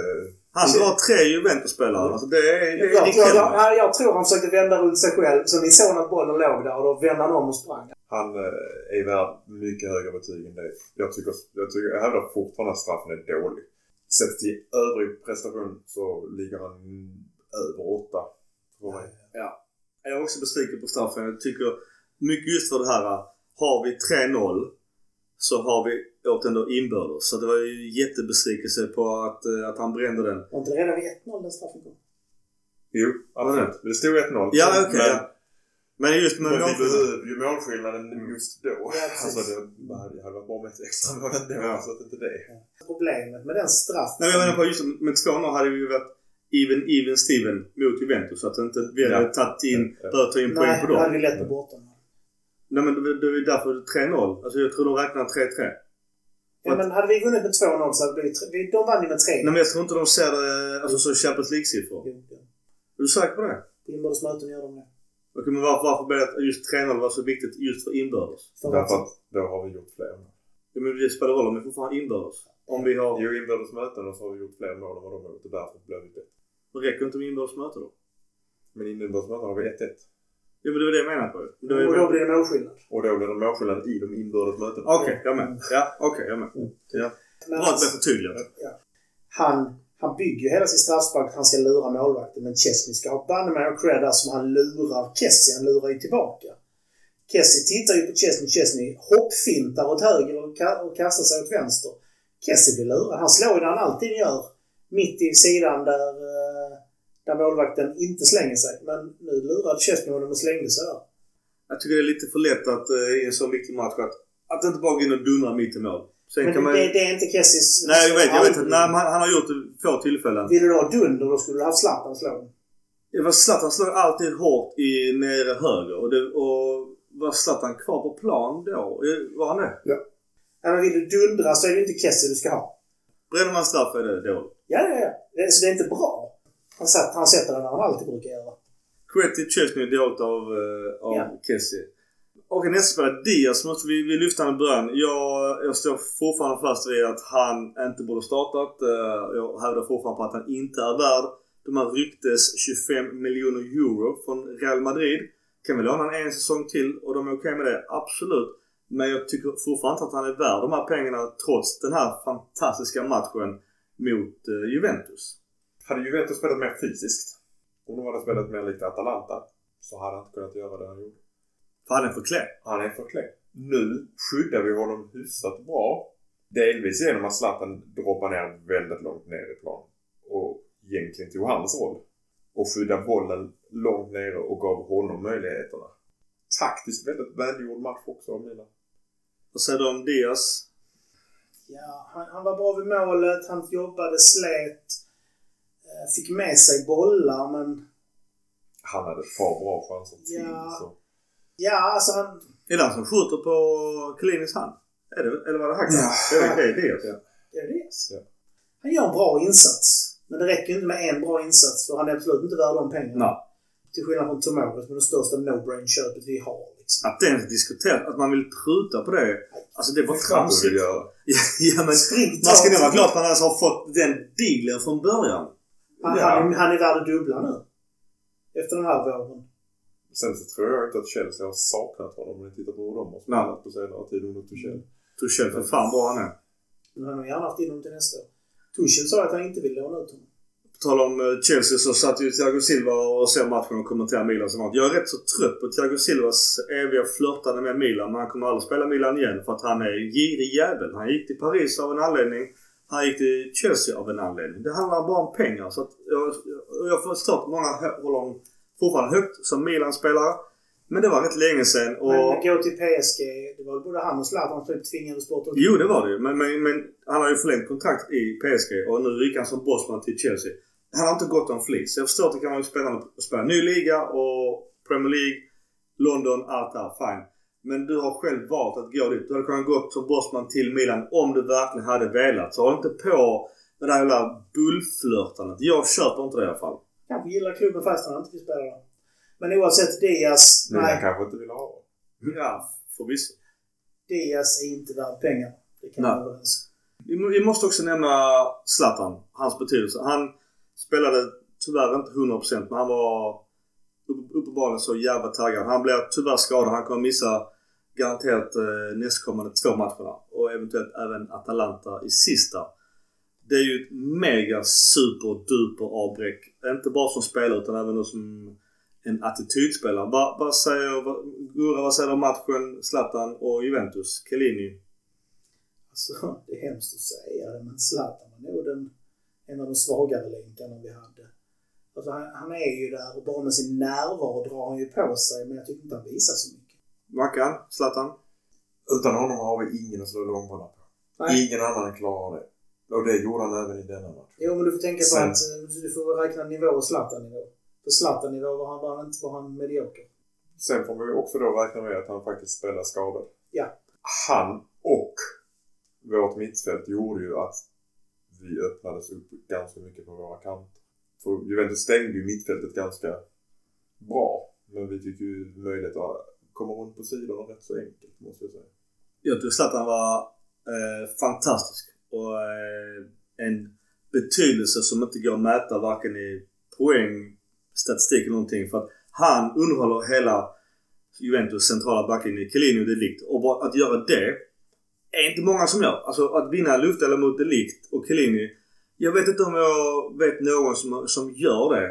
Han ska ha tre Juventus-spelare. Alltså det är, det är Jag, jag, jag, jag tror han försökte vända runt sig själv. Så ni såg att bollen låg där och då vände han om och sprang. han eh, är värd mycket högre betyg än det. Jag tycker, jag tycker, jag hävdar fortfarande att straffen är dålig. Sett till övrig prestation så ligger han över åtta mig. Jag är också besviken på straffen. Jag tycker mycket just för det här. har vi 3-0 så har vi åkt ändå inbördes. Så det var ju jättebesvikelse på att, eh, att han brände den. Var inte det redan vid 1-0 den straffen kom? Jo, absolut. Det stod 1-0. Ja, okej. Men, ja. Men just med men vi målskillnaden. behövde ju målskillnaden just då. Ja, alltså det, det hade varit bra med ett extra mål ändå. Ja. Så att inte det. Problemet med den straffen... Nej, men jag menar på just med 2-0 hade vi ju varit even, even Steven mot Juventus. Så att inte vi hade Ja. tagit in, Ja, ja. börjat ta in poäng Nej, på då hade dem. vi lätt på borta. Nej men det, det är ju därför 3-0. Alltså jag tror de räknar 3-3. Ja, men hade vi vunnit med 2-0 så hade det blivit... De vann ju med 3. Nej men jag tror inte de ser det alltså, som Champions League-siffror. Jo, jo. Är du säker på det? På inbördes möten gör de det. Okej, men varför, varför blev det just 3-0 var så viktigt just för inbördes? För Därför att, då har vi gjort fler mål. Ja, men det spelar roll om vi fortfarande inbördes. Om vi har... Jo, inbördes möten och så har vi gjort fler mål än vad de har gjort och därför blev vi. Det räcker inte med inbördes möte då? Men inbördes möten har vi 1-1. Jo men det var det jag menade på. Det och då blir det målskillnad. Och då blir det målskillnad i de inbördes mötena. Okej, jag med. Ja, okej, jag med. Ja. Men Bra att det alltså, blev förtydligat. han, han bygger ju hela sin straffspark att han ska lura målvakten. Men Chesney ska ha banne mig och cred som han lurar Kessie. Han lurar ju tillbaka. Kessie tittar ju på Chesney. Chesney hoppfintar åt höger och, ka- och kastar sig åt vänster. Kessie blir lurad. Han slår ju där han alltid gör. Mitt i sidan där, eh, där målvakten inte slänger sig. Men nu lurade Chesney honom och slängde sig där. Jag tycker det är lite för lätt att eh, i en sån viktig match att, att inte bara gå in och dundra mitt i mål. Sen Men man... det, det är inte Kessies... Nej, jag vet. Jag vet att nej, han, han har gjort det få tillfällen. Vill du ha dunder då skulle du ha haft Zlatan slå. Det var Zlatan slår alltid hårt i nere höger. Och, det, och var Zlatan kvar på plan då? Var han det? Ja, men vill du dundra så är det inte Kessie du ska ha. Bränner man straff är det dåligt. Ja, ja, ja. Så det är inte bra. Han, satt, han sätter den när han alltid brukar göra. Credit till Chesney är dåligt av, uh, av Ja. Kessie. Okej, nästa spelare. Diaz måste vi, vi lyfta honom i början. Jag, jag står fortfarande fast vid att han inte borde startat. Eh, jag hävdar fortfarande på att han inte är värd de här ryktes 25 miljoner euro från Real Madrid. Kan vi låna honom en säsong till och de är okej med det? Absolut. Men jag tycker fortfarande inte att han är värd de här pengarna trots den här fantastiska matchen mot eh, Juventus. Hade Juventus spelat mer fysiskt, om de hade spelat mer likt Atalanta, så hade han inte kunnat göra det han gjorde. För han är för klen. Han är för klen. Nu skyddar vi honom hyfsat bra. Delvis genom att Zlatan droppar ner väldigt långt ner i plan. Och egentligen tog hans roll. Och skyddade bollen långt nere och gav honom möjligheterna. Taktiskt väldigt välgjord match också av Milan. Vad säger du om Diaz? Ja, han, han var bra vid målet. Han jobbade, slet. Eh, Fick med sig bollar, men... Han hade ett par bra chanser till. Ja. Så. Ja, alltså han... Är det han som skjuter på Klinis hand? Är det, eller var det Hackman? Ja. Det är det, är Diaz. Ja. Är det det? Ja. Han gör en bra insats. Men det räcker inte med en bra insats, för han är absolut inte värd de pengarna. Nej. Till skillnad från Tomori som är det största no-brain-köpet vi har. Liksom. Att ens diskutera, att man vill pruta på det. Alltså det är bara Det är tramsigt. (laughs) ja men man ska nog vara glad att han ens har fått den dealen från början. Han, Ja. han, är- han är värd att dubbla nu. Efter den här våren. Sen så tror jag inte att Chelsea har saknat honom om ni tittar på hur de har spelat på senare tid under Tuchel. Tuchel, för fan bra han är. Men han har gärna haft in honom till nästa år. Tuchel sa att han inte vill låna ut honom. På tal om eh, Chelsea så satt ju Thiago Silva och ser matchen och kommenterar Milan som Jag är rätt så trött på Thiago Silvas eviga flörtande med Milan. Men han kommer aldrig spela Milan igen för att han är en girig jävel. Han gick till Paris av en anledning. Han gick till Chelsea av en anledning. Det handlar bara om pengar. Så att jag, jag förstår att många håller honom fortfarande högt som Milan-spelare. Men det var rätt länge sedan. Och... Men gå till PSG. Det var både han och Zlatan som tvingades bort. Jo, det var det. Men, men, men han har ju förlängt kontrakt i PSG och nu gick han som bossman till Chelsea. Han har inte gått en flis. Jag förstår att det kan vara spännande att spela ny liga och Premier League, London, allt det här. Fine. Men du har själv valt att gå dit. Du hade kunnat gå som bossman till Milan om du verkligen hade velat. Så håll inte på med det här jävla bullflörtandet. Jag köper inte det i alla fall. Kanske gillar klubben fast han inte vill spela där. Men oavsett Diaz. Men han Nej, kanske inte vill ha det. Ja, förvisso. Diaz är inte värd pengar. Det kan vara överens. Vi må- Vi måste också nämna Zlatan. Hans betydelse. Han spelade tyvärr inte 100% men han var upp- uppenbarligen så jävla taggad. Han blev tyvärr skadad. Han kommer missa garanterat eh, nästkommande två matcherna. Och eventuellt även Atalanta i sista. Det är ju ett mega super duper avbräck. Inte bara som spelare utan även som en attitydspelare. Vad, vad säger Gurra, vad säger du om matchen Zlatan och Juventus? Chiellini? Alltså, det är hemskt att säga det, men Zlatan var nog den, en av de svagare länkarna vi hade. Alltså, han, han är ju där och bara med sin närvaro drar han ju på sig, men jag tycker inte han visar så mycket. Mackan? Zlatan? Utan honom har vi ingen att slå långbollar på. Nej. Ingen annan klarar det. Och det gjorde han även i denna match. Jo, men du får tänka på Sen- att eh, du får räkna nivå och Zlatan-nivå. För Zlatan-nivå var han, var han inte var han medioker. Sen får vi också då räkna med att han faktiskt spelar skadad. Ja. Han och vårt mittfält gjorde ju att vi öppnades upp ganska mycket på våra kanter. För Juventus stängde ju mittfältet ganska bra. Men vi fick ju möjlighet att komma runt på sidorna rätt så enkelt måste jag säga. Jag tycker Zlatan var eh, fantastisk. Och eh, en betydelse som inte går att mäta varken i poäng, statistik eller någonting. För att han underhåller hela Juventus centrala backlinje, Chiellini och Delict. Och bara att göra det är inte många som gör. Alltså att vinna luftduellen mot Delict och Chiellini. Jag vet inte om jag vet någon som, som gör det.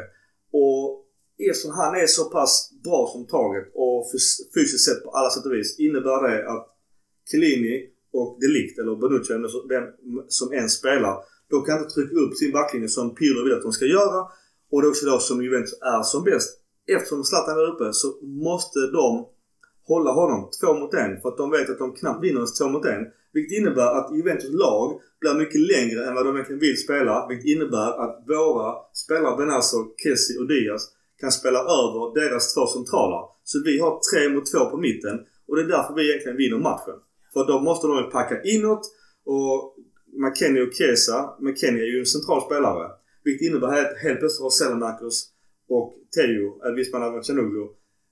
Och eftersom han är så pass bra som taget och fys- fysiskt sett på alla sätt och vis innebär det att Chiellini och Delict eller Bonucci, eller vem som än spelar, de kan inte trycka upp sin backlinje som Pirlo vill att de ska göra. Och det är också då som Juventus är som bäst. Eftersom Zlatan är uppe så måste de hålla honom två mot en för att de vet att de knappt vinner ens två mot en. Vilket innebär att Juventus lag blir mycket längre än vad de egentligen vill spela. Vilket innebär att våra spelare Benazzo, Kessi och Diaz kan spela över deras två centrala. Så vi har tre mot två på mitten och det är därför vi egentligen vinner matchen. För då måste de ju packa inåt och McKennie och Kesa, McKennie är ju en central spelare. Vilket innebär att helt plötsligt har Selemakers och Teo, eller eh, viss man även Chanuglu,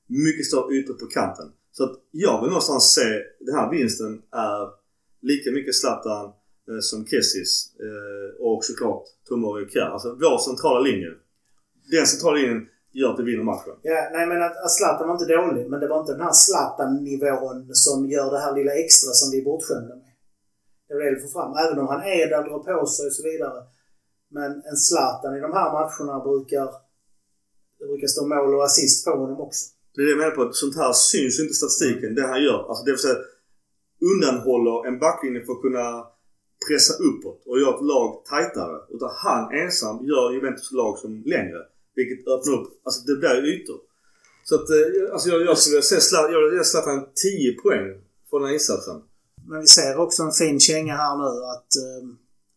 mycket större ytor på kanten. Så att jag vill någonstans se den här vinsten är lika mycket Zlatan eh, som Kessis eh, och såklart Tomori och Kjär. Alltså vår centrala linje. Den centrala linjen gör att vi vinner matchen. Ja, nej men att, att Zlatan var inte dålig, men det var inte den här Zlatan-nivån som gör det här lilla extra som vi är bortskämda med. Det är det jag vill få fram. Även om han är där, drar på sig och så vidare. Men en Zlatan i de här matcherna brukar det brukar stå mål och assist på honom också. Det är det jag menar på. att Sånt här syns inte i statistiken. Det han gör. Alltså det vill säga undanhåller en backlinje för att kunna pressa uppåt och göra ett lag tajtare. Utan han ensam gör Juventus lag som längre. Vilket öppnar upp. Alltså det blir ytor. Så att eh, alltså jag, jag skulle se Zlatan, jag vill ge Zlatan 10 poäng för den här insatsen. Men vi ser också en fin känga här nu att eh,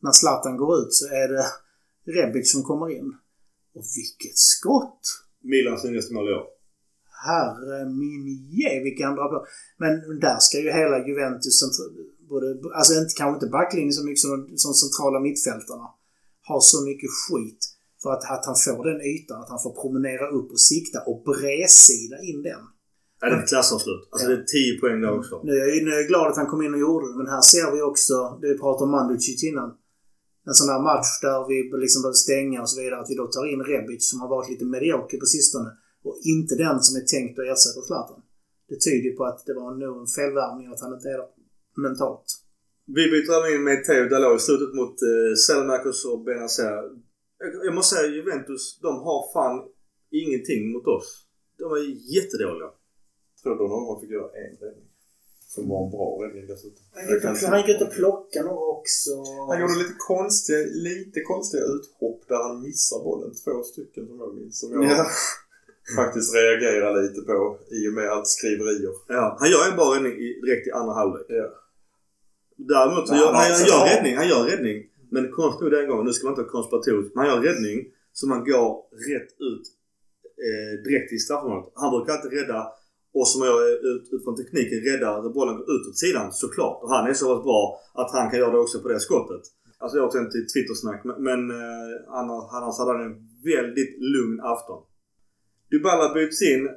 när Zlatan går ut så är det Rebic som kommer in. Och vilket skott! Milans snyggaste mål i år. Herre min je vilka han drar på. Men där ska ju hela Juventus, både, alltså inte, kanske inte backlinjen så mycket som, som centrala mittfältarna, ha så mycket skit. För att, att han får den ytan, att han får promenera upp och sikta och bredsida in den. Ja, det är ett klassavslut. Alltså det är 10 poäng där också. Nu är, jag, nu är jag glad att han kom in och gjorde det, men här ser vi också, det vi pratade om Manducic innan. En sån här match där vi liksom behöver stänga och så vidare. Att vi då tar in Rebic som har varit lite medioker på sistone. Och inte den som är tänkt att ersätta Zlatan. Det tyder ju på att det var nog en felvärvning att han inte är mentalt. Vi byter även in med Theo Dalot i slutet mot eh, Selmakers och Benazer. Jag, måste säga Juventus, de har fan ingenting mot oss. De är jättedåliga. Jag tror någon fick göra en räddning. Som var en bra räddning dessutom. Han gick ut och plockade några också. Han gjorde lite konstiga, lite konstiga uthopp där han missar bollen. Två stycken som jag minns. Som jag (laughs) faktiskt reagerar lite på i och med allt skriverier. Ja, han gör en bra räddning direkt i andra halvlek. Ja. Däremot så Nej, gör, han han, har han gör bra. räddning. Han gör räddning. Men konstigt nog den gången, nu ska man inte vara konspiratorisk, men han gör räddning så man går rätt ut eh, direkt i straffområdet. Han brukar alltid rädda och som jag eh, ut, utifrån tekniken rädda att bollen går ut åt sidan såklart. Och han är så pass bra att han kan göra det också på det skottet. Alltså jag åkte inte till Twittersnack men, men eh, annars, annars hade han en väldigt lugn afton. Dybala byts in.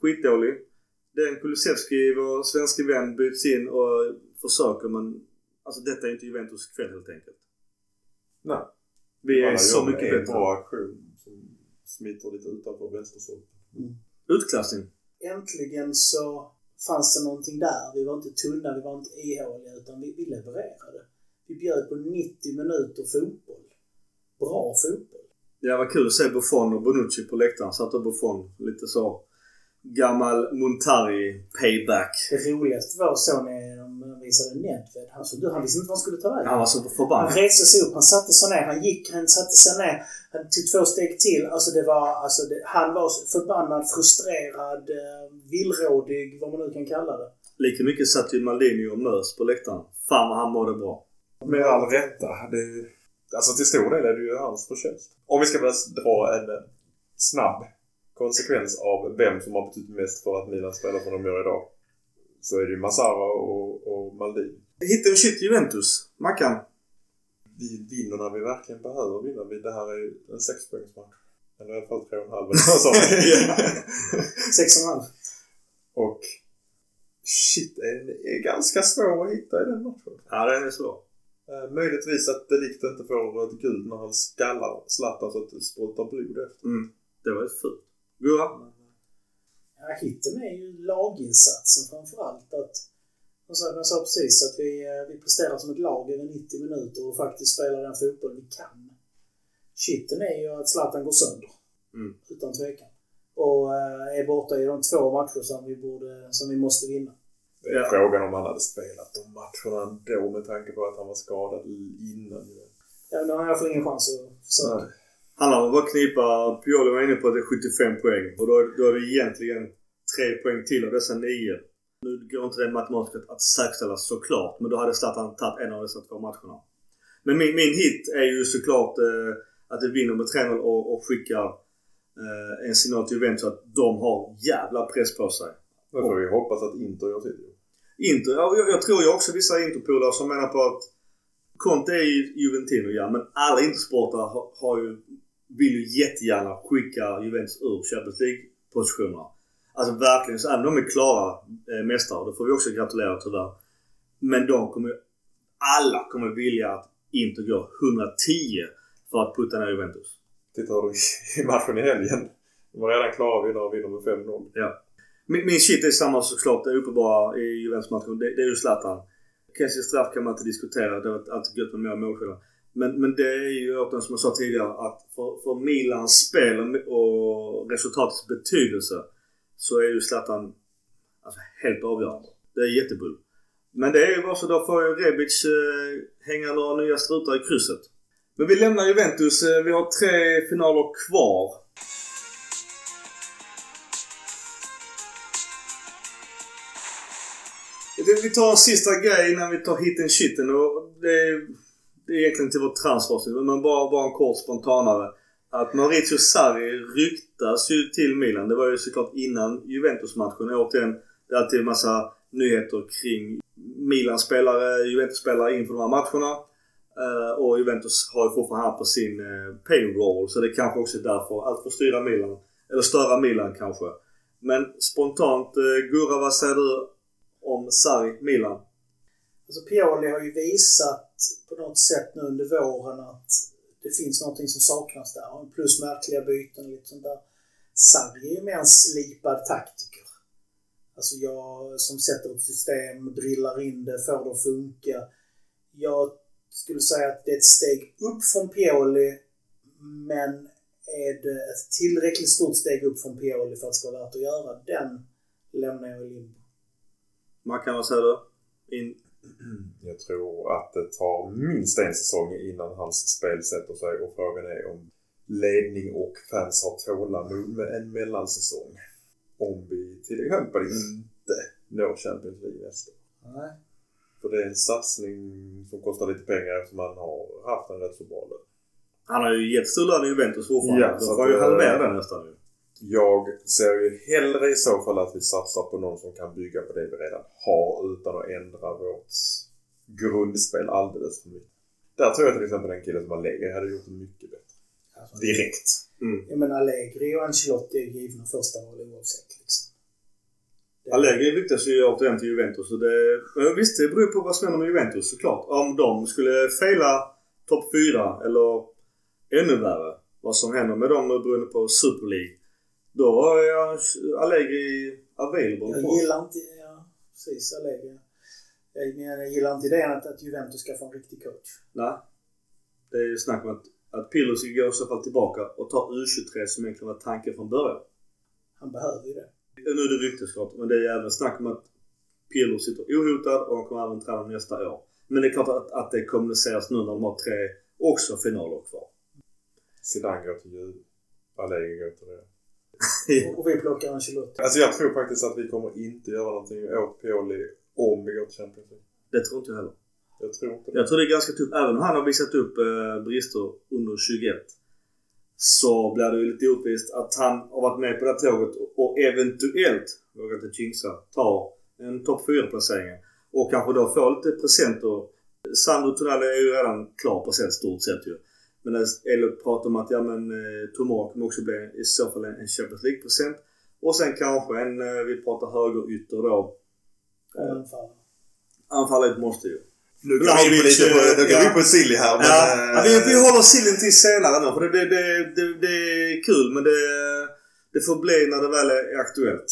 Skitdålig. Den Kulusevski, vår svenske vän, byts in och försöker men alltså detta är inte Juventus kväll helt enkelt. Nej. Vi är Alla så gör mycket en bättre. bra aktion som smiter lite utanför vänsterstolpen. Utklassning. Äntligen så fanns det någonting där. Vi var inte tunna, vi var inte ihåliga, utan vi, vi levererade. Vi bjöd på 90 minuter fotboll. Bra fotboll. Det var kul att se Buffon och Bonucci på läktaren. Satt och Buffon lite så gammal Montari payback. Det roligaste var så när visade Nedved. Han, så, han visste inte vad han skulle ta vägen. Han var så Han förbannad. reste sig upp, han satte sig ner, han gick, han satte sig ner. Han tog två steg till. Alltså det var, alltså det, han var förbannad, frustrerad, eh, villrådig, vad man nu kan kalla det. Lika mycket satt ju Maldini och Mös på läktaren. Fan vad han mådde bra. Med all rätta. Det, alltså till stor del är det ju hans förtjänst. Om vi ska bara dra en eh, snabb konsekvens av vem som har betytt mest för att Milan spelar som de gör idag. Så är det ju Massara och, och Maldini. Hit and shit Juventus. Mackan. Vi vinner när vi verkligen behöver vinna. Vi- Det här är en sexpoängsmatch. Eller i alla fall tre och en halv. (laughs) Sex och en halv. och shit, den är ganska svår att hitta i den matchen. Ja, den är svår. Eh, möjligtvis att Delikt inte får ett gult när han skallar Zlatan så att det sprutar blod efter. Mm. Det var ju fult. Gurra? Ja, hitten är ju laginsatsen framförallt. Att, som jag sa precis att vi, eh, vi presterar som ett lag över 90 minuter och faktiskt spelar den fotboll vi kan. Shitten är ju att Zlatan går sönder. Mm. Utan tvekan. Och eh, är borta i de två matcher som vi, borde, som vi måste vinna. Det är Ja. frågan om han hade spelat de matcherna ändå med tanke på att han var skadad innan. Ja, nu har jag får ingen chans att försöka. Nej. Handlar om att bara knipa. Pioli var inne på att det är 75 poäng. Och då, då är det egentligen tre poäng till av dessa nio. Nu går inte det matematiskt att, säkerställa såklart. Men då hade Zlatan tagit en av dessa två matcherna. Men min, min hit är ju såklart eh, att det vinner med 3-0 och, och skickar eh, en signal till Juventus att de har jävla press på sig. Nu får vi hoppas att Inter gör sitt. Inter, ja, jag, jag tror ju också vissa Interpolare som menar på att Conte är ju Juventino ja, men alla Intersportare har, har ju, vill ju jättegärna skicka Juventus ur Champions League-positionerna. Alltså verkligen, så även de är klara eh, mästare, då får vi också gratulera tyvärr. Men de kommer alla kommer vilja att Inter går 110 för att putta ner Juventus. Tittar du i matchen i helgen. De var redan klara vinnare och vinner med 5-0. Min, min shit är samma såklart. Det är uppenbara i Juventus-matchen. Det, det är ju Zlatan. Kanske straff kan man inte diskutera. Det var alltid gött med mer målskillnad. Men, men det är ju återigen som jag sa tidigare att för, för Milans spel och, resultatets betydelse så är ju Zlatan alltså, helt avgörande. Det är jättebull. Men det är ju bara så då får ju Rebic eh, hänga några nya strutar i krysset. Men vi lämnar Juventus. Eh, vi har tre finaler kvar. Vi tar en sista grej innan vi tar hitten shitten och det är, det är egentligen till vårt transfersnitt men bara, bara en kort spontanare. Att Maurizio Sarri ryktas ju till Milan. Det var ju såklart innan Juventus-matchen. Återigen, det är alltid en massa nyheter kring Milan-spelare, Juventus-spelare inför de här matcherna. Eh, och Juventus har ju fortfarande han på sin eh, payroll så det kanske också är därför. Allt för att styra Milan. Eller störa Milan kanske. Men spontant, eh, Gurra vad säger du om Sarri, Milan? Alltså Pioli har ju visat på något sätt nu under våren att det finns någonting som saknas där. Plus märkliga byten och lite sånt där. Sarri är ju mer en slipad taktiker. Alltså jag som sätter ett system, drillar in det, får det att funka. Jag skulle säga att det är ett steg upp från Pioli, men är det ett tillräckligt stort steg upp från Pioli för att det ska vara värt att göra? Den lämnar jag i limbo. Mackan, vad säger du? In, (clears throat) Jag tror att det tar minst en säsong innan hans spel sätter sig och frågan är om ledning och fans har tålamod med en mellansäsong. Om vi till exempel inte når Champions League nästa. Nej. För det är en satsning som kostar lite pengar eftersom man har haft en rätt så bra lön. han har ju jättestor lön i Juventus fortfarande. Ja, så så får ju halvera den nästan ju. Jag ser ju hellre i så fall att vi satsar på någon som kan bygga på det vi redan har utan att ändra vårt grundspel alldeles för mycket. Där tror jag till exempel den killen som Allegri hade gjort det mycket bättre. Alltså, Direkt. Jag menar Allegri och Ancelotti är givna första val oavsett. Liksom. Det- Allegri ryktas ju återigen till Juventus. Och det, men visst, det beror på vad som händer med Juventus såklart. Om de skulle fejla topp 4 eller ännu värre. Vad som händer med dem beroende på Super League. Då är Allegri available Jag gillar inte... Ja, precis. Allegri. Jag, men jag gillar inte idén att, att Juventus ska få en riktig coach. Nej. Det är ju snack om att att Pirlo ska gå i så fall tillbaka och ta U23 som egentligen var tanken från början. Han behöver ju det. Nu är det ryktesklart, men det är även snack om att Pirlo sitter ohotad och han kommer även träna nästa år. Men det är klart att, att det kommuniceras nu när de har tre också finaler kvar. Zidane går till Juve. Allegri går till det. Och vi plockar Ancelotti. Alltså jag tror faktiskt att vi kommer inte göra någonting åt Pioli om vi går till Champions League. Det tror inte jag heller. Jag tror inte det. Jag tror det är ganska tufft. Även om han har visat upp eh, brister under 21 så blir det ju lite orättvist att han har varit med på det här tåget och eventuellt, vågar inte jinxa, tar en topp 4-placering. Och kanske då får lite presenter. Sandro Tonali är ju redan klar på sätt stort sett ju. Men Elliot pratar om att ja men eh, Tomorrow kommer också bli i så fall en, Champions League-present. Och sen kanske en, eh, vi pratar högerytter då. Och anfallare. Anfallet måste ju. Nu går vi in på lite nu går vi in på Silly här men... Ja, eh, ja, vi, vi håller sillen till senare nu för det, det, det, det, det är kul men det, det får bli när det väl är aktuellt.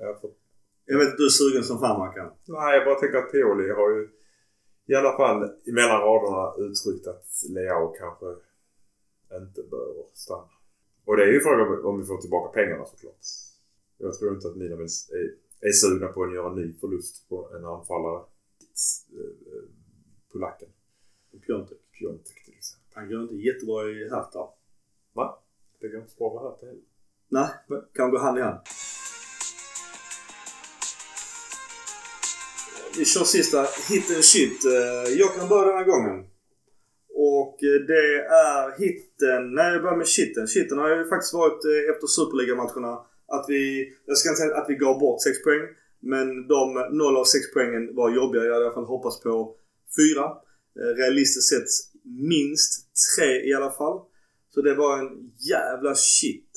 jag får- Jag vet att du är sugen som fan Mackan. Nej, jag bara tänker att Pioli har ju i alla fall mellan raderna uttryckt att Leao kanske inte bör stanna. Och det är ju frågan om vi får tillbaka pengarna såklart. Jag tror inte att Milan är, är sugna på att göra en ny förlust på en anfallare. Eh, Polacken. Piontek. Piontek till exempel. Han går inte jättebra i Hertha. Va? Det går inte så bra med Hertha heller. Nej, kan gå hand i hand. Vi kör sista hit and shit. Eh, jag kan börja den här gången. Och eh, det är hitten... Nej, jag börjar med shitten. Shitten har ju faktiskt varit eh, efter Superligamatcherna att vi... Jag ska inte säga att vi gav bort 6 poäng. Men de 0 av 6 poängen var jobbiga. Jag hade i alla fall hoppats på 4. Realistiskt sett minst 3 i alla fall. Så det var en jävla shit.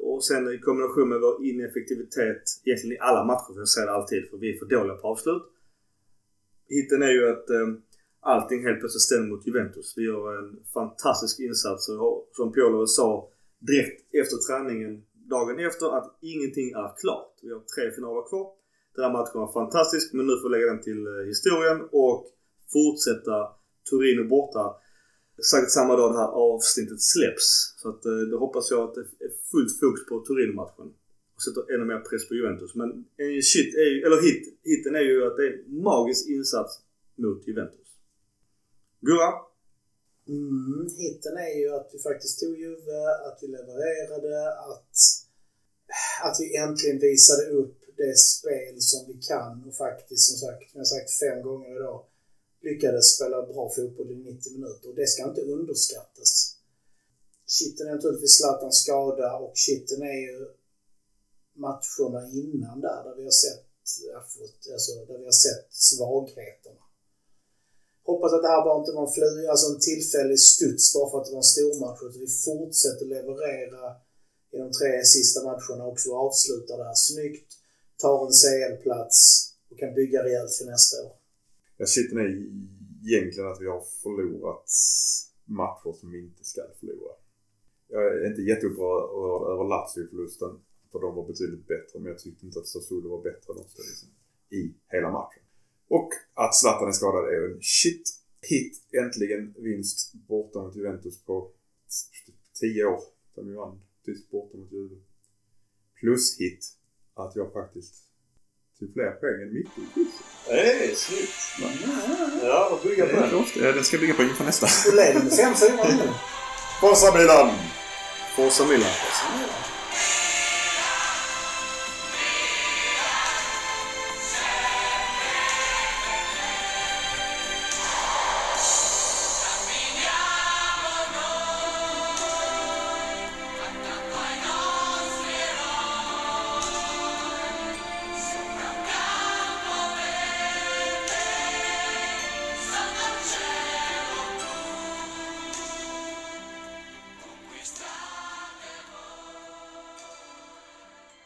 Och sen i kombination med vår ineffektivitet egentligen i alla matcher, för jag säger det alltid, för vi är för dåliga på avslut. Hitten är ju att eh, allting helt plötsligt stämmer mot Juventus. Vi gör en fantastisk insats och som Piolo sa direkt efter träningen dagen efter att ingenting är klart. Vi har tre finaler kvar. Den här matchen var fantastisk men nu får vi lägga den till eh, historien och fortsätta Torino borta Säkert samma dag det här avsnittet släpps. Så att, eh, då hoppas jag att det är fullt fokus på Torino-matchen. Sätter ännu mer press på Juventus. Men en shit är ju, eller hit, hiten är ju att det är en magisk insats mot Juventus. Gurra? Mm, hiten är ju att vi faktiskt tog Juve, att vi levererade, att, att vi äntligen visade upp det spel som vi kan och faktiskt, som sagt, som jag sagt fem gånger idag, lyckades spela bra fotboll i 90 minuter. Och det ska inte underskattas. Shiten är naturligtvis Zlatans skada och shiten är ju matcherna innan där, där vi har sett, alltså, där vi har sett svagheterna. Hoppas att det här bara inte var en, fly, alltså en tillfällig studs bara för att det var en stormatch. Utan vi fortsätter leverera i de tre sista matcherna också och avslutar det här snyggt. Tar en CL-plats och kan bygga rejält för nästa år. Ja, sitter är egentligen att vi har förlorat matcher som vi inte ska förlora. Jag är inte jätteupprörd över Lazio-förlusten. För de var betydligt bättre. Men jag tyckte inte att Sassuolo var bättre någonstans liksom, i hela matchen. Och att Zlatan är skadad är en shit hit. Äntligen vinst borta mot Juventus på 10 år. Där vi vann tysk borta mot Juve. Plus hit att jag faktiskt tog fler poäng än Micke i quizet. Snyggt! Ja, vad bygga på den. Ja, Den ska bygga på inför nästa. Du leder med 5-4 nu. (laughs) Forza Milan! Forza Milan. Ja.